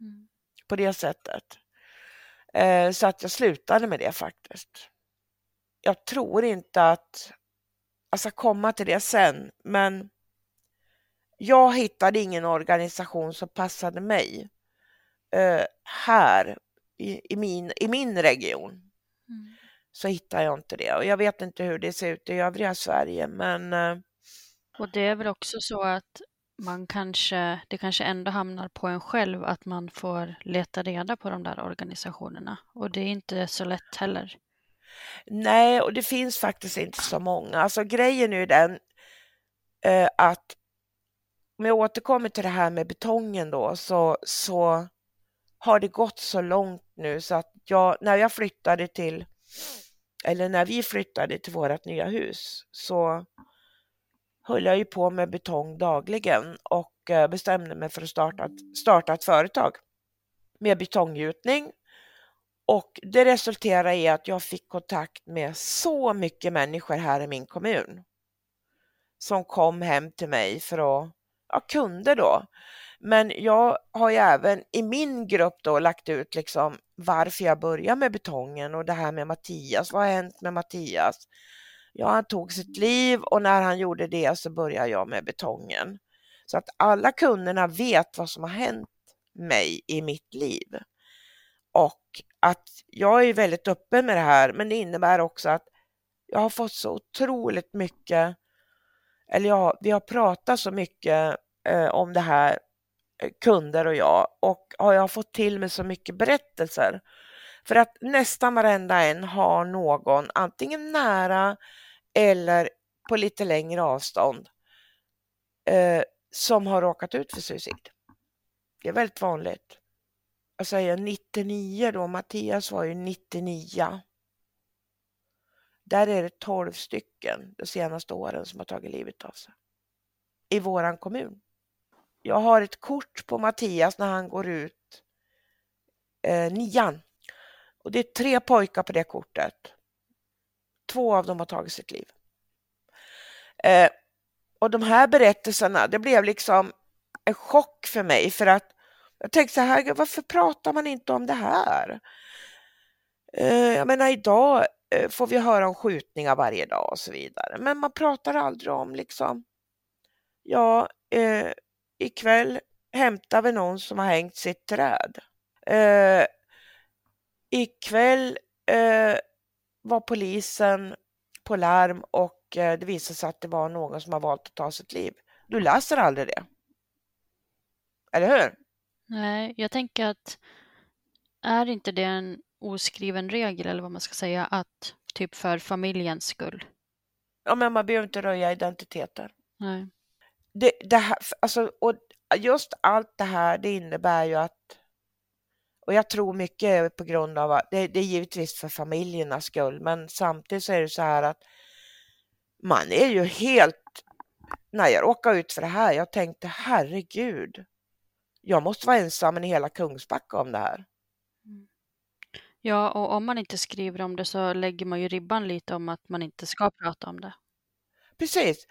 mm. på det sättet. Eh, så att jag slutade med det faktiskt. Jag tror inte att jag ska komma till det sen, men jag hittade ingen organisation som passade mig eh, här i, i, min, i min region. Mm. Så hittade jag inte det och jag vet inte hur det ser ut i övriga Sverige, men eh, och det är väl också så att man kanske, det kanske ändå hamnar på en själv att man får leta reda på de där organisationerna och det är inte så lätt heller. Nej, och det finns faktiskt inte så många. Alltså grejen är ju den eh, att om jag återkommer till det här med betongen då så, så har det gått så långt nu så att jag, när jag flyttade till, eller när vi flyttade till vårt nya hus så höll jag ju på med betong dagligen och eh, bestämde mig för att starta, starta ett företag med betonggjutning. Och det resulterade i att jag fick kontakt med så mycket människor här i min kommun som kom hem till mig för att, ja, kunder då. Men jag har ju även i min grupp då lagt ut liksom varför jag börjar med betongen och det här med Mattias. Vad har hänt med Mattias? Ja, han tog sitt liv och när han gjorde det så började jag med betongen. Så att alla kunderna vet vad som har hänt mig i mitt liv. Och att jag är väldigt öppen med det här, men det innebär också att jag har fått så otroligt mycket, eller ja, vi har pratat så mycket eh, om det här, eh, kunder och jag, och har jag fått till mig så mycket berättelser. För att nästan varenda en har någon, antingen nära eller på lite längre avstånd eh, som har råkat ut för suicid. Det är väldigt vanligt. Jag säger 99 då, Mattias var ju 99. Där är det 12 stycken de senaste åren som har tagit livet av sig. I våran kommun. Jag har ett kort på Mattias när han går ut eh, nian. Och det är tre pojkar på det kortet två av dem har tagit sitt liv. Eh, och de här berättelserna, det blev liksom en chock för mig för att jag tänkte så här, varför pratar man inte om det här? Eh, jag menar idag eh, får vi höra om skjutningar varje dag och så vidare, men man pratar aldrig om liksom, ja, eh, ikväll hämtar vi någon som har hängt sitt träd. Eh, ikväll eh, var polisen på larm och eh, det visade sig att det var någon som har valt att ta sitt liv. Du läser aldrig det. Eller hur? Nej, jag tänker att är inte det en oskriven regel eller vad man ska säga att typ för familjens skull? Ja, men man behöver inte röja identiteter. Nej. Det, det här, alltså, och just allt det här, det innebär ju att och jag tror mycket på grund av att det, det är givetvis för familjernas skull, men samtidigt så är det så här att man är ju helt, när jag råkade ut för det här, jag tänkte herregud, jag måste vara ensam i hela Kungsbacka om det här. Ja, och om man inte skriver om det så lägger man ju ribban lite om att man inte ska prata om det. Precis.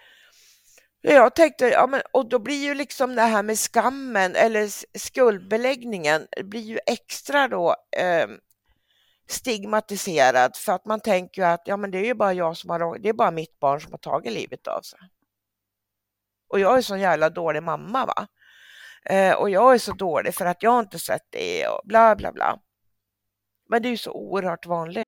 Jag tänkte, ja, men, och då blir ju liksom det här med skammen eller skuldbeläggningen blir ju extra då eh, stigmatiserad för att man tänker att ja, men det är ju bara jag som har, det är bara mitt barn som har tagit livet av sig. Och jag är så jävla dålig mamma va. Eh, och jag är så dålig för att jag inte sett det och bla bla bla. Men det är ju så oerhört vanligt.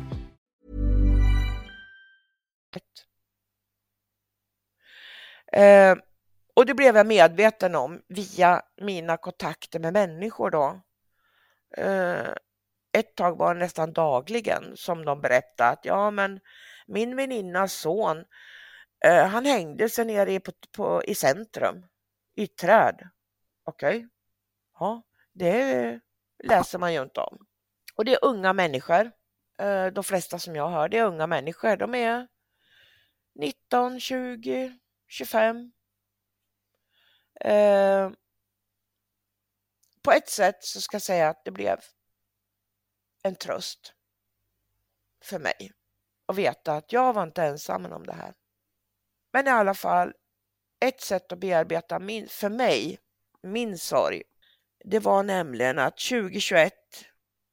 Eh, och det blev jag medveten om via mina kontakter med människor då. Eh, ett tag var det nästan dagligen som de berättade att ja, men min väninnas son, eh, han hängde sig nere på, på, i centrum i ett träd. Okej, okay. ja, det läser man ju inte om. Och det är unga människor. Eh, de flesta som jag hör, det är unga människor. De är 19, 20, 25. Eh, på ett sätt så ska jag säga att det blev en tröst för mig att veta att jag var inte ensam om det här. Men i alla fall, ett sätt att bearbeta min, för mig, min sorg, det var nämligen att 2021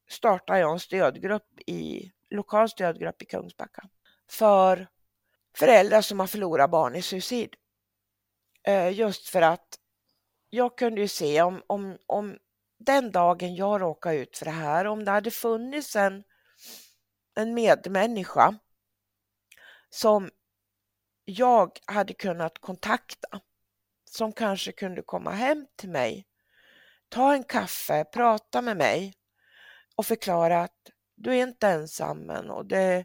startade jag en stödgrupp i, lokal stödgrupp i Kungsbacka för föräldrar som har förlorat barn i suicid. Eh, just för att jag kunde ju se om, om, om den dagen jag råkade ut för det här, om det hade funnits en, en medmänniska som jag hade kunnat kontakta, som kanske kunde komma hem till mig, ta en kaffe, prata med mig och förklara att du är inte ensam och det,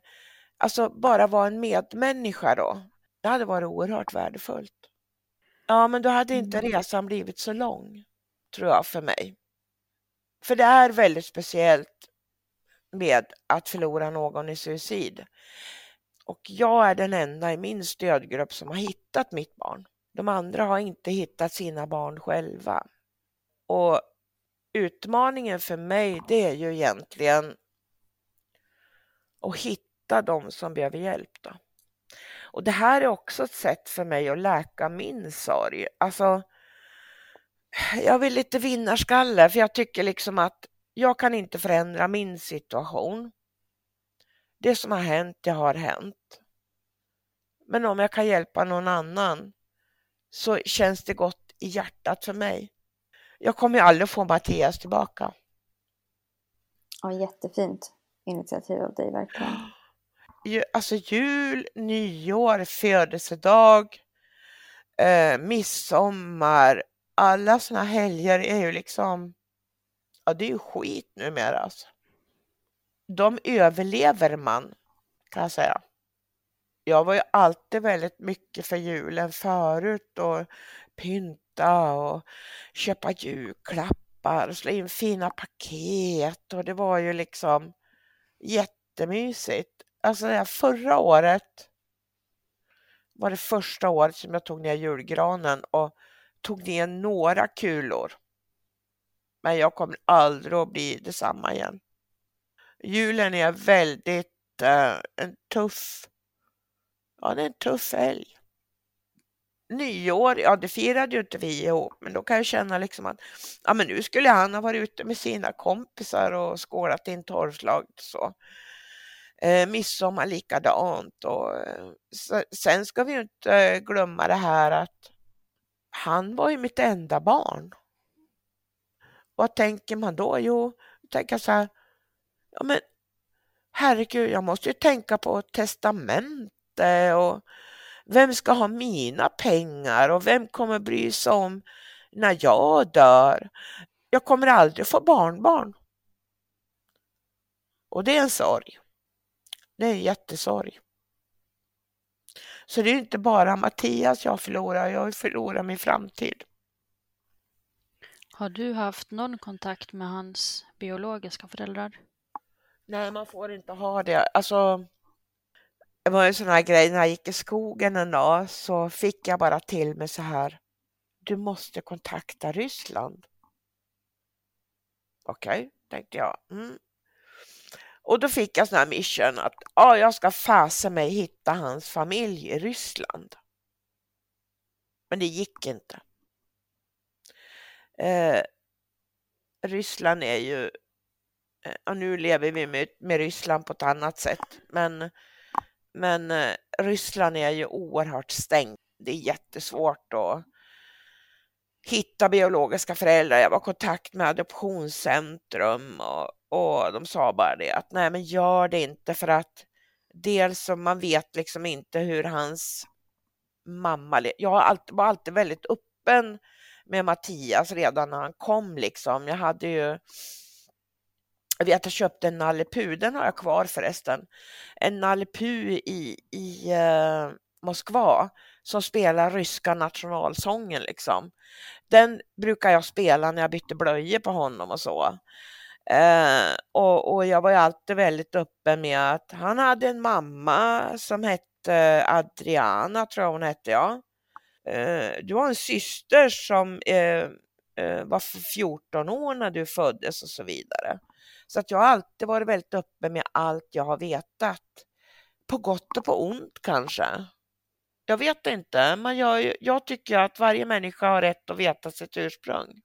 alltså bara vara en medmänniska då. Det hade varit oerhört värdefullt. Ja, men då hade inte Mm. resan blivit så lång, tror jag, för mig. För det är väldigt speciellt med att förlora någon i suicid. Och jag är den enda i min stödgrupp som har hittat mitt barn. De andra har inte hittat sina barn själva. Och utmaningen för mig, det är ju egentligen att hitta de som behöver hjälp. Då. Och det här är också ett sätt för mig att läka min sorg. Alltså, jag vill lite vinnarskalle för jag tycker liksom att jag kan inte förändra min situation. det som har hänt, det har hänt. Men om jag kan hjälpa någon annan så känns det gott i hjärtat för mig. Jag kommer ju aldrig få Mattias tillbaka. Ja, jättefint initiativ av dig verkligen. Alltså jul, nyår, födelsedag, eh, midsommar, alla såna helger är ju liksom, ja det är ju skit numera alltså. De överlever man kan jag säga. Jag var ju alltid väldigt mycket för julen förut och pynta och köpa julklappar och slå in fina paket och det var ju liksom jättemysigt. Alltså förra året var det första året som jag tog ner julgranen och tog ner några kulor. Men jag kommer aldrig att bli detsamma igen. Julen är väldigt eh, en tuff, ja det är en tuff helg. Nyår, ja det firade ju inte vi ihop, men då kan jag känna liksom att ja men nu skulle han ha varit ute med sina kompisar och skålat in torvslag så. Eh, midsommar likadant och eh, så, sen ska vi ju inte glömma det här att han var ju mitt enda barn. Vad tänker man då? Jo, tänker så här, ja men herregud, jag måste ju tänka på testamente och vem ska ha mina pengar och vem kommer bry sig om när jag dör? Jag kommer aldrig få barnbarn. Och det är en sorg. Det är jättesorg. Så det är inte bara Mattias jag förlorar, jag förlorar min framtid. Har du haft någon kontakt med hans biologiska föräldrar? Nej, man får inte ha det. Alltså, det var en sån här grej när jag gick i skogen en dag så fick jag bara till mig så här. Du måste kontakta Ryssland. Okej, okay, tänkte jag. Mm. Och då fick jag sån här mission att ah, jag ska fasa mig hitta hans familj i Ryssland. Men det gick inte. Eh, Ryssland är ju, eh, och nu lever vi med, med Ryssland på ett annat sätt, men, men eh, Ryssland är ju oerhört stängt. Det är jättesvårt att hitta biologiska föräldrar. Jag var i kontakt med adoptionscentrum och, och de sa bara det att nej men gör det inte för att dels så man vet liksom inte hur hans mamma, jag var alltid väldigt öppen med Mattias redan när han kom liksom. Jag hade ju jag vet jag köpte en Nalle Puh, den har jag kvar förresten. En Nalle Puh i, i eh, Moskva som spelar ryska nationalsången liksom. Den brukar jag spela när jag bytte blöjor på honom och så. Eh, och, och, jag var ju alltid väldigt öppen med att han hade en mamma som hette Adriana, tror jag hon hette, ja. Eh, du har en syster som eh, eh var 14 år när du föddes och så vidare. Så att jag har alltid varit väldigt öppen med allt jag har vetat. På gott och på ont kanske. Jag vet inte, men jag, jag tycker att varje människa har rätt att veta sitt ursprung.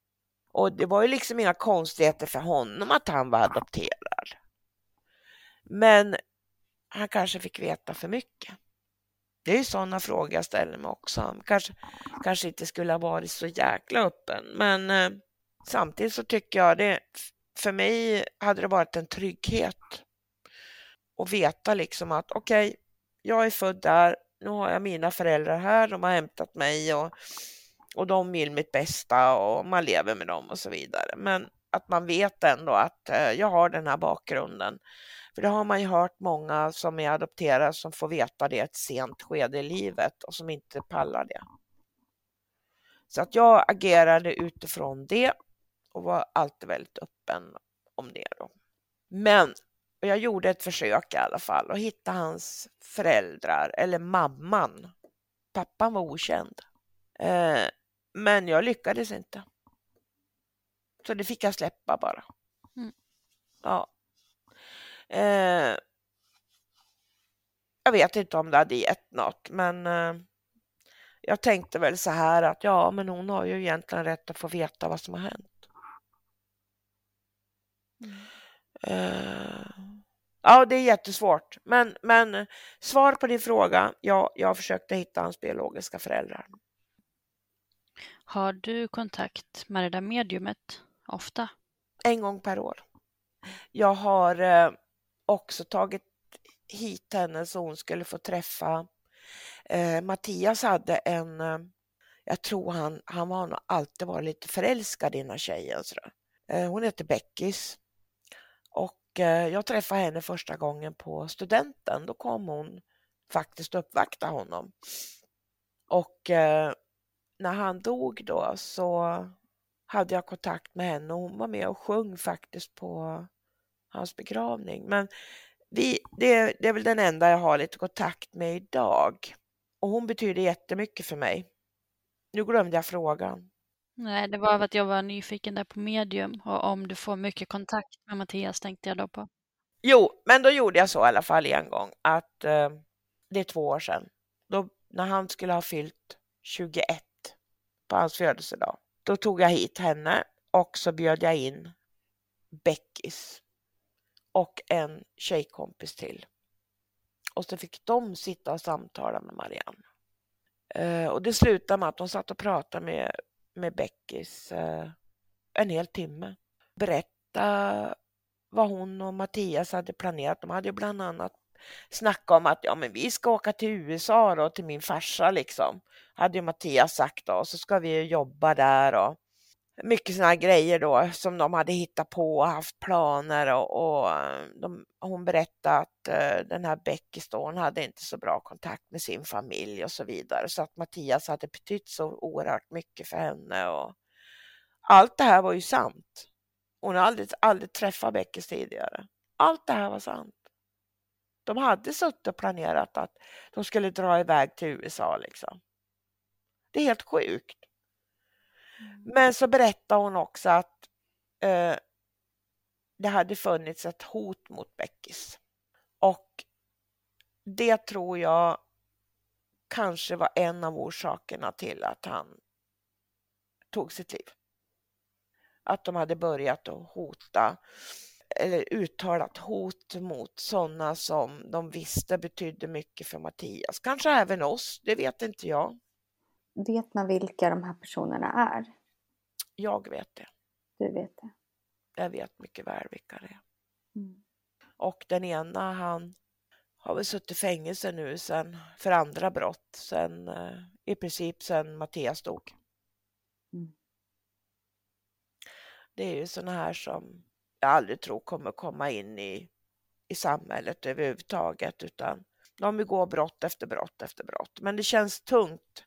Och det var ju liksom inga konstigheter för honom att han var adopterad. Men han kanske fick veta för mycket. Det är ju sådana frågor jag ställer mig också. Kanske, kanske inte skulle ha varit så jäkla öppen, men eh, samtidigt så tycker jag det, för mig hade det varit en trygghet att veta liksom att okej, okay, jag är född där, nu har jag mina föräldrar här, de har hämtat mig och, och de vill mitt bästa och man lever med dem och så vidare. Men att man vet ändå att eh, jag har den här bakgrunden. För det har man ju hört många som är adopterade som får veta det i ett sent skede i livet och som inte pallar det. Så att jag agerade utifrån det och var alltid väldigt öppen om det då. Men och jag gjorde ett försök i alla fall att hitta hans föräldrar eller mamman. Pappan var okänd. Eh, men jag lyckades inte. Så det fick jag släppa bara. Mm. Ja. Eh, jag vet inte om det hade gett något, men eh, jag tänkte väl så här att ja, men hon har ju egentligen rätt att få veta vad som har hänt. Mm. Eh, Ja, det är jättesvårt. Men, men svar på din fråga, ja, jag försökte hitta hans biologiska föräldrar. Har du kontakt med det där mediumet ofta? En gång per år. Jag har eh, också tagit hit henne så hon skulle få träffa eh, Mattias hade en, eh, jag tror han, han har nog alltid varit lite förälskad i den här tjejen. Eh, hon heter Beckis och eh, jag träffade henne första gången på studenten. Då kom hon faktiskt uppvakta honom. Och eh, när han dog då så hade jag kontakt med henne och hon var med och sjöng faktiskt på hans begravning. Men vi, det, det är väl den enda jag har lite kontakt med idag. Och hon betyder jättemycket för mig. Nu glömde jag frågan. Nej, det var att jag var nyfiken där på medium och om du får mycket kontakt med Mattias tänkte jag då på. Jo, men då gjorde jag så i alla fall en gång att eh, det är två år sedan. Då, när han skulle ha fyllt 21 på hans födelsedag, då tog jag hit henne och så bjöd jag in Beckis och en tjejkompis till. Och så fick de sitta och samtala med Marianne. Eh, och det slutade med att de satt och pratade med, med Beckis eh, en hel timme. Berätta vad hon och Mattias hade planerat. De hade bland annat Snacka om att ja, men vi ska åka till USA då, till min farsa liksom. Hade ju Mattias sagt då, och så ska vi jobba där och mycket sådana grejer då som de hade hittat på och haft planer och, och de, hon berättade att uh, den här Beckis då, hon hade inte så bra kontakt med sin familj och så vidare så att Mattias hade betytt så oerhört mycket för henne och allt det här var ju sant. Hon har aldrig, aldrig träffat Beckis tidigare. Allt det här var sant. De hade suttit och planerat att de skulle dra iväg till USA liksom. Det är helt sjukt. Mm. Men så berättade hon också att eh, det hade funnits ett hot mot Beckis. Och det tror jag kanske var en av orsakerna till att han tog sitt liv. Att de hade börjat att hota eller uttalat hot mot sådana som de visste betydde mycket för Mattias. Kanske även oss, det vet inte jag. Vet man vilka de här personerna är? Jag vet det. Du vet det? Jag vet mycket väl vilka det är. Mm. Och den ena han har väl suttit i fängelse nu sen, för andra brott sen, eh, i princip sen Mattias dog. Mm. Det är ju sådana här som jag aldrig tror kommer komma in i, i samhället överhuvudtaget utan de begår brott efter brott efter brott. Men det känns tungt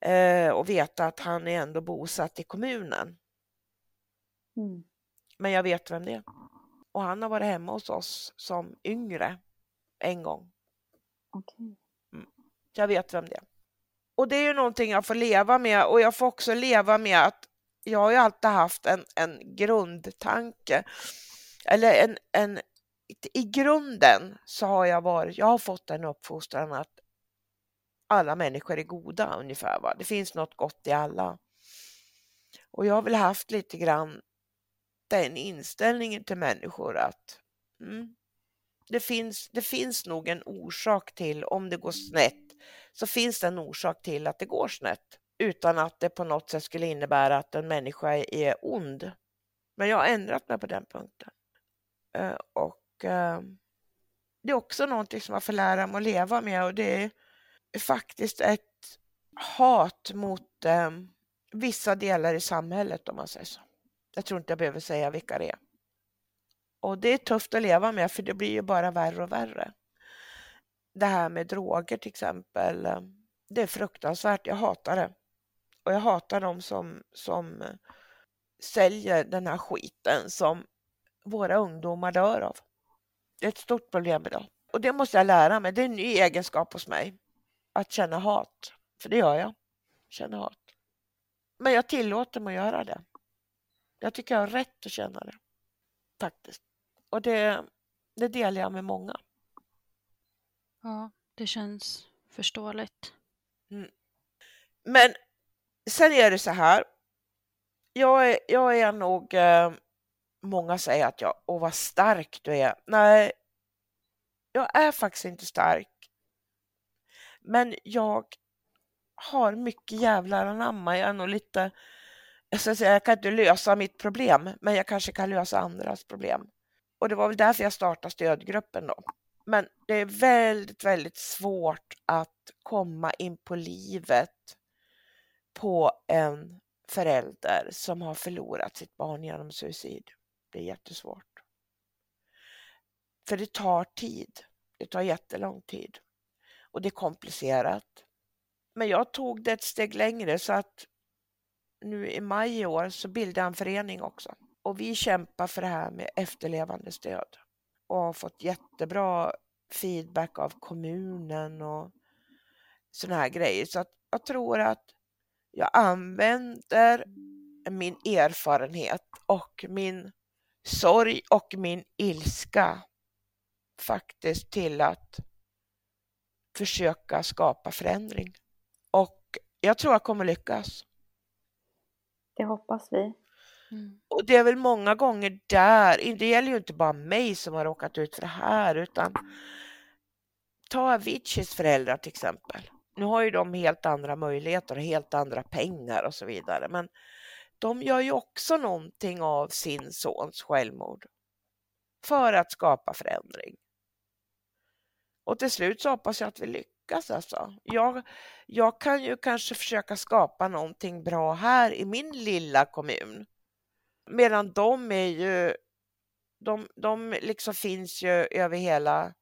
eh, och veta att han är ändå bosatt i kommunen. Mm. Men jag vet vem det är. Och han har varit hemma hos oss som yngre en gång. Okay. Mm. Jag vet vem det är. Och det är ju någonting jag får leva med och jag får också leva med att jag har ju alltid haft en, en grundtanke. Eller en, en, i grunden så har jag varit, jag har fått en uppfostran att alla människor är goda ungefär. Va? Det finns något gott i alla. Och jag har väl haft lite grann den inställningen till människor att mm, det, finns, det finns nog en orsak till, om det går snett, så finns det en orsak till att det går snett utan att det på något sätt skulle innebära att en människa är ond. Men jag har ändrat mig på den punkten. Eh, och eh, det är också någonting som jag får lära mig att leva med och det är faktiskt ett hat mot eh, vissa delar i samhället om man säger så. Jag tror inte jag behöver säga vilka det är. Och det är tufft att leva med för det blir ju bara värre och värre. Det här med droger till exempel, det är fruktansvärt. Jag hatar det. Och jag hatar de som, som säljer den här skiten som våra ungdomar dör av. Det är ett stort problem idag. Och det måste jag lära mig. Det är en ny egenskap hos mig att känna hat. För det gör jag. Känner hat. Men jag tillåter mig att göra det. Jag tycker jag har rätt att känna det. Faktiskt. Och det, det delar jag med många. Ja, det känns förståeligt. Mm. Men sen är det så här. Jag är, jag är nog, eh, många säger att jag, åh vad stark du är. Nej, Jag är faktiskt inte stark. Men jag har mycket jävlar anamma. Jag är nog lite, jag ska säga, jag kan inte lösa mitt problem, men jag kanske kan lösa andras problem. Och det var väl därför jag startade stödgruppen då. Men det är väldigt, väldigt svårt att komma in på livet på en förälder som har förlorat sitt barn genom suicid. Det är jättesvårt. För det tar tid. Det tar jättelång tid och det är komplicerat. Men jag tog det ett steg längre så att nu i maj i år så bildade jag en förening också och vi kämpar för det här med efterlevande stöd och har fått jättebra feedback av kommunen och sådana här grejer. Så att jag tror att jag använder min erfarenhet och min sorg och min ilska faktiskt till att försöka skapa förändring. Och jag tror jag kommer lyckas. Det hoppas vi. Mm. Och det är väl många gånger där, det gäller ju inte bara mig som har råkat ut för det här, utan ta Aviciis föräldrar till exempel. Nu har ju de helt andra möjligheter och helt andra pengar och så vidare, men de gör ju också någonting av sin sons självmord för att skapa förändring. Och till slut så hoppas jag att vi lyckas alltså. Jag, jag kan ju kanske försöka skapa någonting bra här i min lilla kommun. Medan de är ju, de, de liksom finns ju över hela,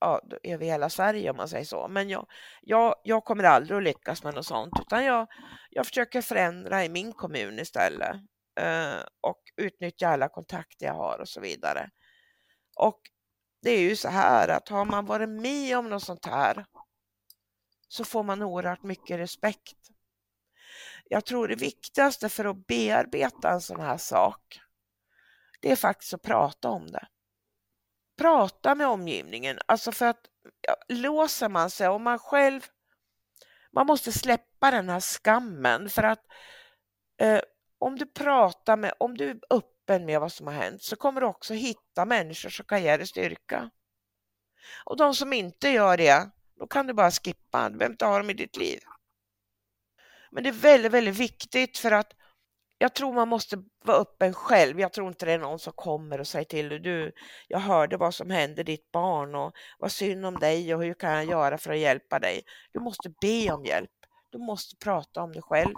ja, över hela Sverige om man säger så. Men jag, jag, jag kommer aldrig att lyckas med något sånt utan jag, jag försöker förändra i min kommun istället eh, och utnyttja alla kontakter jag har och så vidare. Och det är ju så här att har man varit med om något sånt här så får man oerhört mycket respekt. Jag tror det viktigaste för att bearbeta en sån här sak, det är faktiskt att prata om det. Prata med omgivningen, alltså för att ja, låser man sig och man själv, man måste släppa den här skammen för att eh, om du pratar med, om du är öppen med vad som har hänt så kommer du också hitta människor som kan ge dig styrka. Och de som inte gör det, då kan du bara skippa, du behöver inte ha dem i ditt liv. Men det är väldigt, väldigt viktigt för att jag tror man måste vara öppen själv. Jag tror inte det är någon som kommer och säger till dig, du, jag hörde vad som hände ditt barn och vad synd om dig och hur kan jag göra för att hjälpa dig? Du måste be om hjälp. Du måste prata om det själv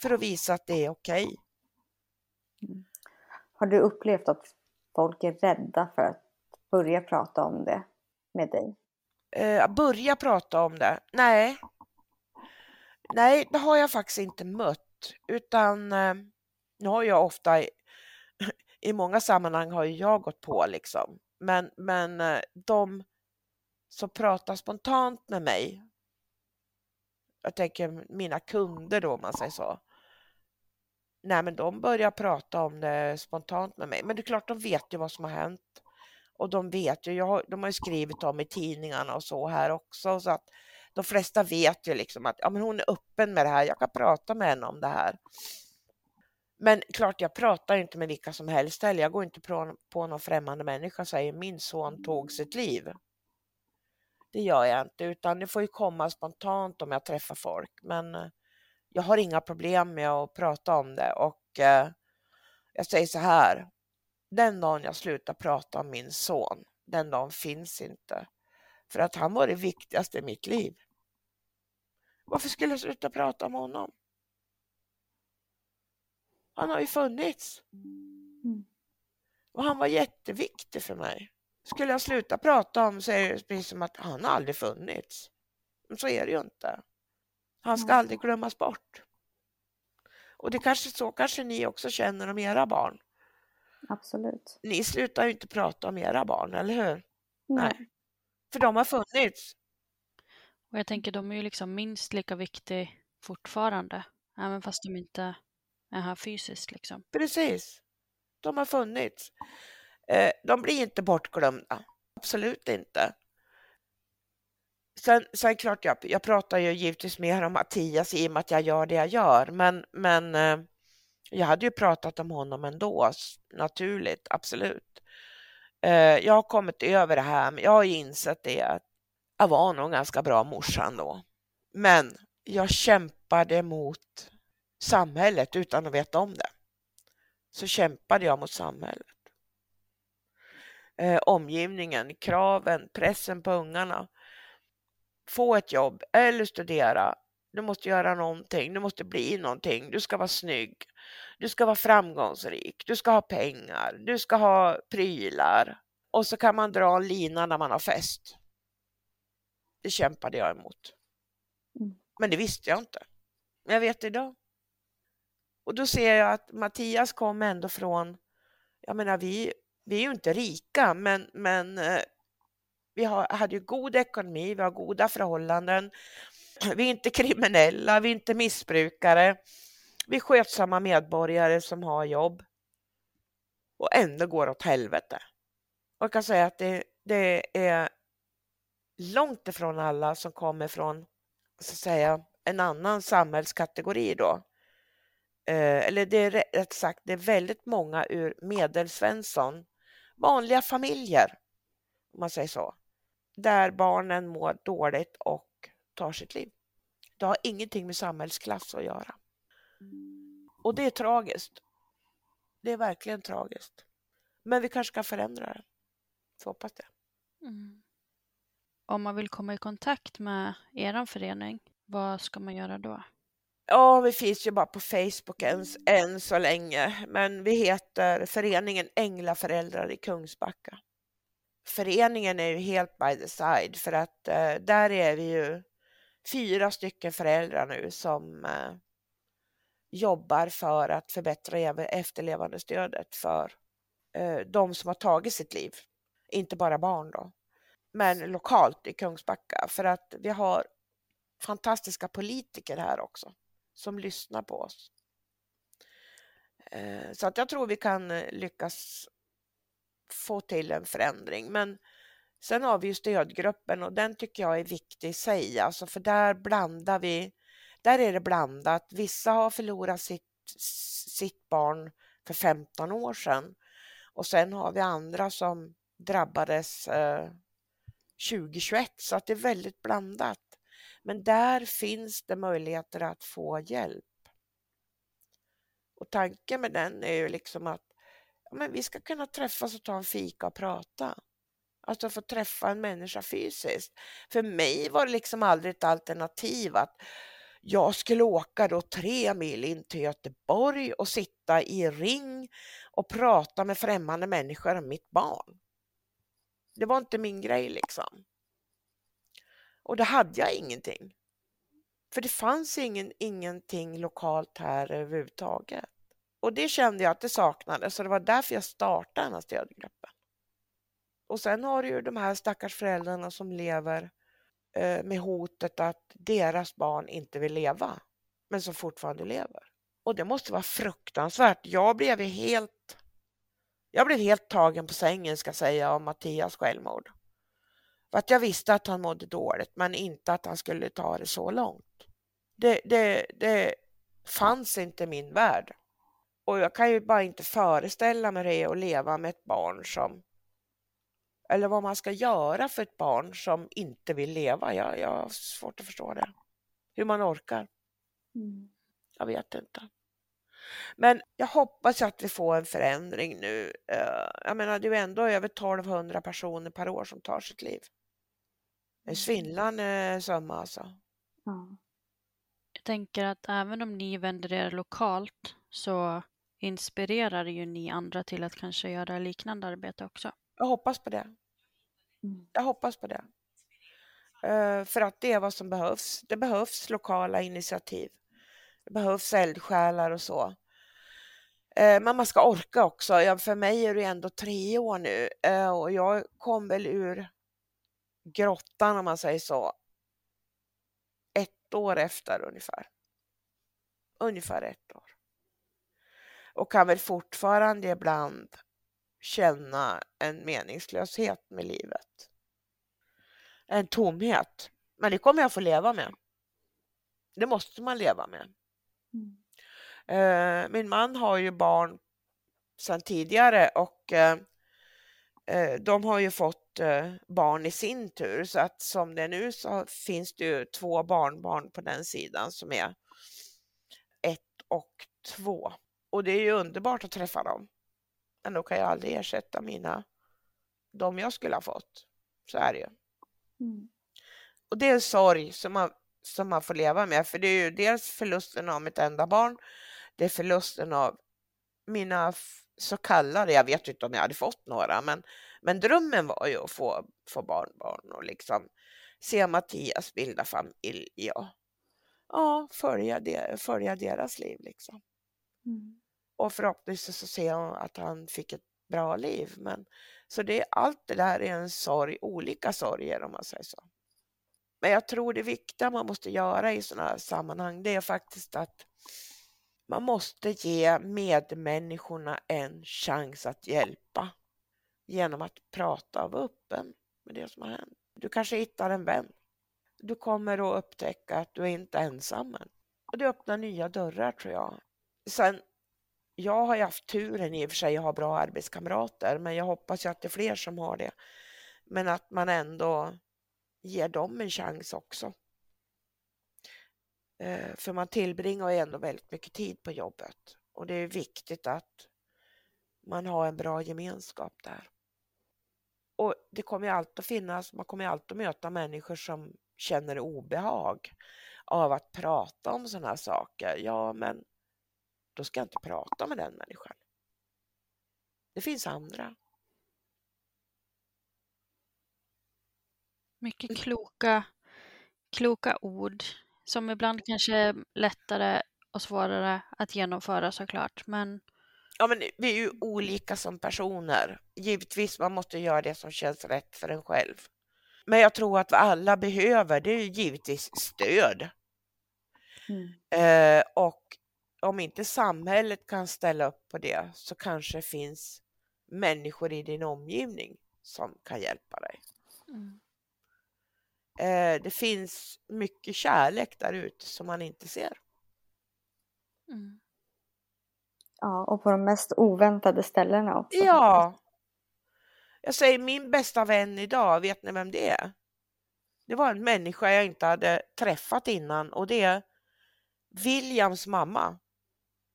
för att visa att det är okej. Okay. Mm. Har du upplevt att folk är rädda för att börja prata om det med dig? Eh, börja prata om det? Nej. Nej, det har jag faktiskt inte mött, utan eh, nu har jag ofta i <laughs> många sammanhang har jag gått på liksom, men, men eh, de som pratar spontant med mig, jag tänker mina kunder då om man säger så, nej men de börjar prata om det spontant med mig. Men det är klart, de vet ju vad som har hänt. Och de vet ju, jag, de har ju skrivit om i tidningarna och så här också, så att de flesta vet ju liksom att ja, men hon är öppen med det här, jag kan prata med henne om det här. Men klart, jag pratar inte med vilka som helst heller. Jag går inte på, på någon främmande människa och säger min son tog sitt liv. Det gör jag inte, utan det får ju komma spontant om jag träffar folk. Men eh, jag har inga problem med att prata om det och eh, jag säger så här. Den dagen jag slutar prata om min son, den dagen finns inte. För att han var det viktigaste i mitt liv. Varför skulle jag sluta prata om honom? Han har ju funnits. Mm. Och han var jätteviktig för mig. Skulle jag sluta prata om så är det precis som att han aldrig funnits. Men så är det ju inte. Han ska aldrig glömmas bort. Och det kanske så kanske ni också känner om era barn. Absolut. Ni slutar ju inte prata om era barn, eller hur? Nej. Nej. För de har funnits. Och jag tänker de är ju liksom minst lika viktiga fortfarande, även fast de inte är här fysiskt. Liksom. Precis. De har funnits. Eh, de blir inte bortglömda. Absolut inte. Sen, sen klart, jag, jag pratar ju givetvis mer om Mattias i och med att jag gör det jag gör, men, men eh, jag hade ju pratat om honom ändå, naturligt, absolut. Eh, jag har kommit över det här, men jag har insett det att jag var nog ganska bra morsan då. Men jag kämpade mot samhället utan att veta om det. Så kämpade jag mot samhället. Eh, omgivningen, kraven, pressen på ungarna. Få ett jobb eller studera. Du måste göra någonting, du måste bli någonting, du ska vara snygg, du ska vara framgångsrik, du ska ha pengar, du ska ha prylar. Och så kan man dra en lina när man har fest. Det kämpade jag emot. Mm. Men det visste jag inte. Men jag vet idag. Och då ser jag att Mattias kom ändå från, jag menar vi, vi är ju inte rika, men, men eh, vi har, hade ju god ekonomi, vi har goda förhållanden, vi är inte kriminella, vi är inte missbrukare, vi är skötsamma medborgare som har jobb och ändå går åt helvete. Och jag kan säga att det, det är långt ifrån alla som kommer från så att säga, en annan samhällskategori då. Eh, eller det är rätt sagt, det är väldigt många ur medelsvensson, vanliga familjer, om man säger så, där barnen mår dåligt och tar sitt liv. Det har ingenting med samhällsklass att göra. Och det är tragiskt. Det är verkligen tragiskt. Men vi kanske kan förändra det. Så hoppas det. Mm. Om man vill komma i kontakt med er förening, vad ska man göra då? Ja, vi finns ju bara på Facebook än, än så länge, men vi heter Föreningen Änglaföräldrar i Kungsbacka. Föreningen är ju helt by the side för att eh, där är vi ju fyra stycken föräldrar nu som eh, jobbar för att förbättra efterlevandestödet för eh, de som har tagit sitt liv. Inte bara barn då, men lokalt i Kungsbacka för att vi har fantastiska politiker här också som lyssnar på oss. Eh, så att jag tror vi kan eh, lyckas få till en förändring. Men sen har vi ju stödgruppen och den tycker jag är viktig i sig, alltså för där blandar vi, där är det blandat. Vissa har förlorat sitt, sitt barn för 15 år sedan och sen har vi andra som drabbades eh, 2021 så att det är väldigt blandat. Men där finns det möjligheter att få hjälp. Och tanken med den är ju liksom att ja, men vi ska kunna träffas och ta en fika och prata. Alltså få träffa en människa fysiskt. För mig var det liksom aldrig ett alternativ att jag skulle åka då tre mil in till Göteborg och sitta i ring och prata med främmande människor om mitt barn. Det var inte min grej liksom. Och då hade jag ingenting. För det fanns ingen, ingenting lokalt här överhuvudtaget. Och det kände jag att det saknades så det var därför jag startade den här stödgruppen. Och sen har du ju de här stackars föräldrarna som lever eh, med hotet att deras barn inte vill leva, men som fortfarande lever. Och det måste vara fruktansvärt. Jag blev helt jag blev helt tagen på sängen ska säga av Mattias självmord. För att jag visste att han mådde dåligt men inte att han skulle ta det så långt. Det, det, det fanns inte i min värld. Och jag kan ju bara inte föreställa mig det att leva med ett barn som eller vad man ska göra för ett barn som inte vill leva. Jag, jag har svårt att förstå det. Hur man orkar. Mm. Jag vet inte. Men jag hoppas att vi får en förändring nu. Eh, jag menar, det är ändå över 1200 personer per år som tar sitt liv. En svindlande summa alltså. Ja. Jag tänker att även om ni vänder er lokalt så inspirerar ju ni andra till att kanske göra liknande arbete också. Jag hoppas på det. Mm. Jag hoppas på det. Uh, för att det är vad som behövs. Det behövs lokala initiativ. Det behövs eldsjälar och så. Eh, men man ska orka också. Ja, för mig är det ändå tre år nu eh, och jag kom väl ur grottan om man säger så. Ett år efter ungefär. Ungefär ett år. Och kan väl fortfarande ibland känna en meningslöshet med livet. En tomhet. Men det kommer jag få leva med. Det måste man leva med. Mm. Eh, min man har ju barn sedan tidigare och eh, eh, de har ju fått barn i sin tur så att som det är nu så finns det ju två barnbarn på den sidan som är ett och två. Och det är ju underbart att träffa dem. Men då kan jag aldrig ersätta mina, de jag skulle ha fått. Så är det ju. Mm. Och det är en sorg som man, som man får leva med, för det är ju dels förlusten av mitt enda barn, det är förlusten av mina så kallade, jag vet inte om jag hade fått några, men, men drömmen var ju att få, få barnbarn och liksom se Mattias bilda familj och ja, följa, det, följa deras liv liksom. Mm. Och förhoppningsvis så ser jag att han fick ett bra liv. Men, så det, allt det där är en sorg, olika sorger om man säger så. Men jag tror det viktiga man måste göra i sådana här sammanhang, det är faktiskt att man måste ge medmänniskorna en chans att hjälpa genom att prata och vara öppen med det som har hänt. Du kanske hittar en vän. Du kommer att upptäcka att du är inte ensam. Och det öppnar nya dörrar tror jag. Sen, jag har ju haft turen i och för sig att ha bra arbetskamrater, men jag hoppas ju att det är fler som har det. Men att man ändå ger dem en chans också. Eh, för man tillbringar ändå väldigt mycket tid på jobbet och det är viktigt att man har en bra gemenskap där. Och det kommer ju alltid att finnas, man kommer ju alltid att möta människor som känner obehag av att prata om sådana här saker. Ja, men då ska jag inte prata med den människan. Det finns andra. Mycket kloka, kloka ord som ibland kanske är lättare och svårare att genomföra såklart. Men... Ja, men vi är ju olika som personer. Givetvis, man måste göra det som känns rätt för en själv. Men jag tror att vad alla behöver, det är ju givetvis stöd. Mm. Eh, och om inte samhället kan ställa upp på det så kanske finns människor i din omgivning som kan hjälpa dig. Mm. Eh, det finns mycket kärlek där ute som man inte ser. Mm. Ja, och på de mest oväntade ställena också. Ja. Jag säger min bästa vän idag, vet ni vem det är? Det var en människa jag inte hade träffat innan och det är Williams mamma.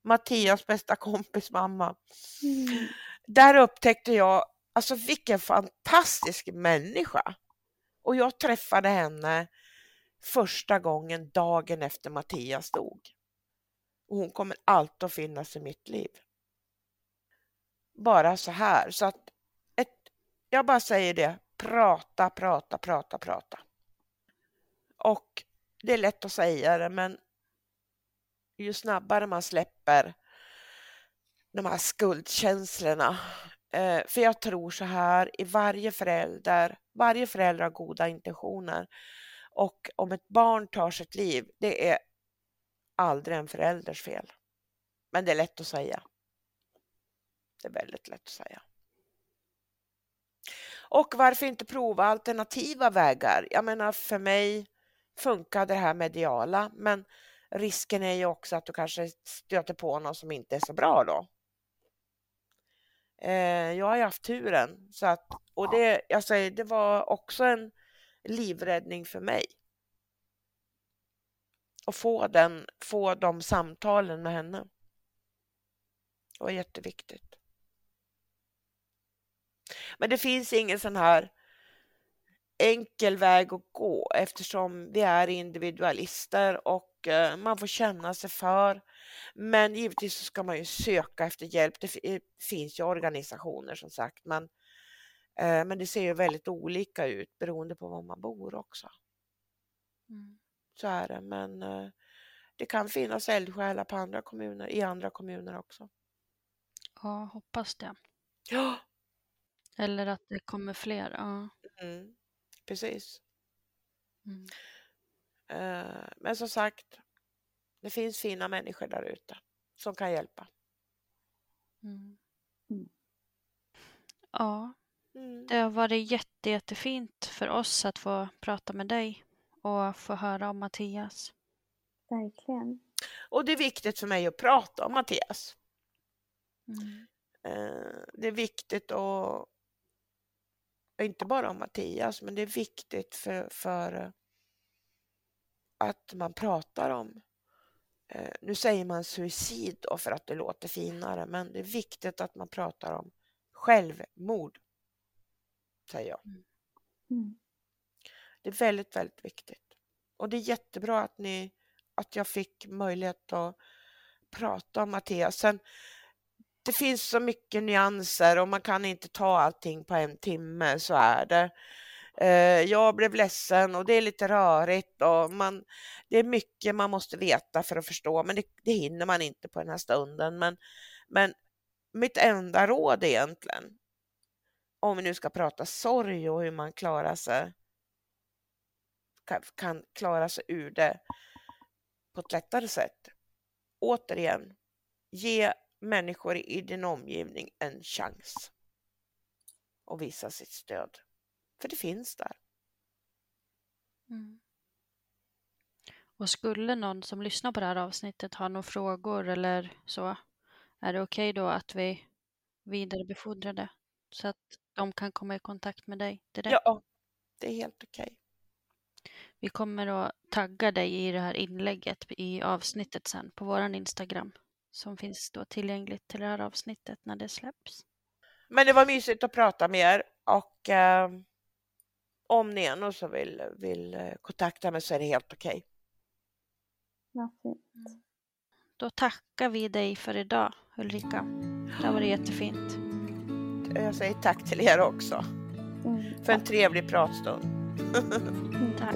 Mattias bästa kompis mamma. Mm. Där upptäckte jag, alltså vilken fantastisk människa. Och jag träffade henne första gången dagen efter Mattias dog. Och hon kommer alltid att finnas i mitt liv. Bara så här, så att ett, jag bara säger det, prata, prata, prata, prata. Och det är lätt att säga det, men ju snabbare man släpper de här skuldkänslorna. Eh, för jag tror så här, i varje förälder, varje förälder har goda intentioner. Och om ett barn tar sitt liv, det är aldrig en förälders fel. Men det är lätt att säga. Det är väldigt lätt att säga. Och varför inte prova alternativa vägar? Jag menar för mig funkar det här mediala, men risken är ju också att du kanske stöter på någon som inte är så bra då. Eh, jag har ju haft turen så att, och det, jag säger, det var också en livräddning för mig. Att få, den, få de samtalen med henne. Det var jätteviktigt. Men det finns ingen sån här enkel väg att gå eftersom vi är individualister och eh, man får känna sig för. Men givetvis så ska man ju söka efter hjälp. Det finns ju organisationer som sagt, men, eh, men det ser ju väldigt olika ut beroende på var man bor också. Mm. Så är det, men eh, det kan finnas eldsjälar på andra kommuner, i andra kommuner också. Ja, hoppas det. Ja, Eller att det kommer fler. Ja. mm, precis. Mm. Eh, Men som sagt, det finns fina människor där ute som kan hjälpa. Mm. Mm. Ja, Mm. det har varit jätte, jättefint för oss att få prata med dig och få höra om Mattias. Verkligen. Och det är viktigt för mig att prata om Mattias. Mm. Eh, Det är viktigt att inte bara om Mattias, men det är viktigt för, för att man pratar om eh, nu säger man suicid då för att det låter finare, men det är viktigt att man pratar om självmord, säger jag. Mm. mm. Det är väldigt, väldigt viktigt. Och det är jättebra att, ni, att jag fick möjlighet att prata om Mattias. Sen, det finns så mycket nyanser och man kan inte ta allting på en timme, så är det. Eh, jag blev ledsen och det är lite rörigt och man, det är mycket man måste veta för att förstå, men det, det hinner man inte på den här stunden. Men, men mitt enda råd egentligen, om vi nu ska prata sorg och hur man klarar sig, kan, kan klara sig ur det på ett lättare sätt. Återigen, ge människor i din omgivning en chans och visa sitt stöd. För det finns där. Mm. Och skulle någon som lyssnar på det här avsnittet ha några frågor eller så, är det okej okay då att vi vidarebefordrar det så att de kan komma i kontakt med dig direkt? Ja, det är helt okej. Okay. Vi kommer att tagga dig i det här inlägget i avsnittet sen på våran Instagram som finns då tillgängligt till det här avsnittet när det släpps. Men det var mysigt att prata med er och eh, om ni är någon som vill, vill eh, kontakta mig så är det helt okej. Okay. Ja, fint. Mm. Då tackar vi dig för idag Ulrika. Det har varit jättefint. Jag säger tack till er också. Mm, för en trevlig pratstund. <laughs> tack.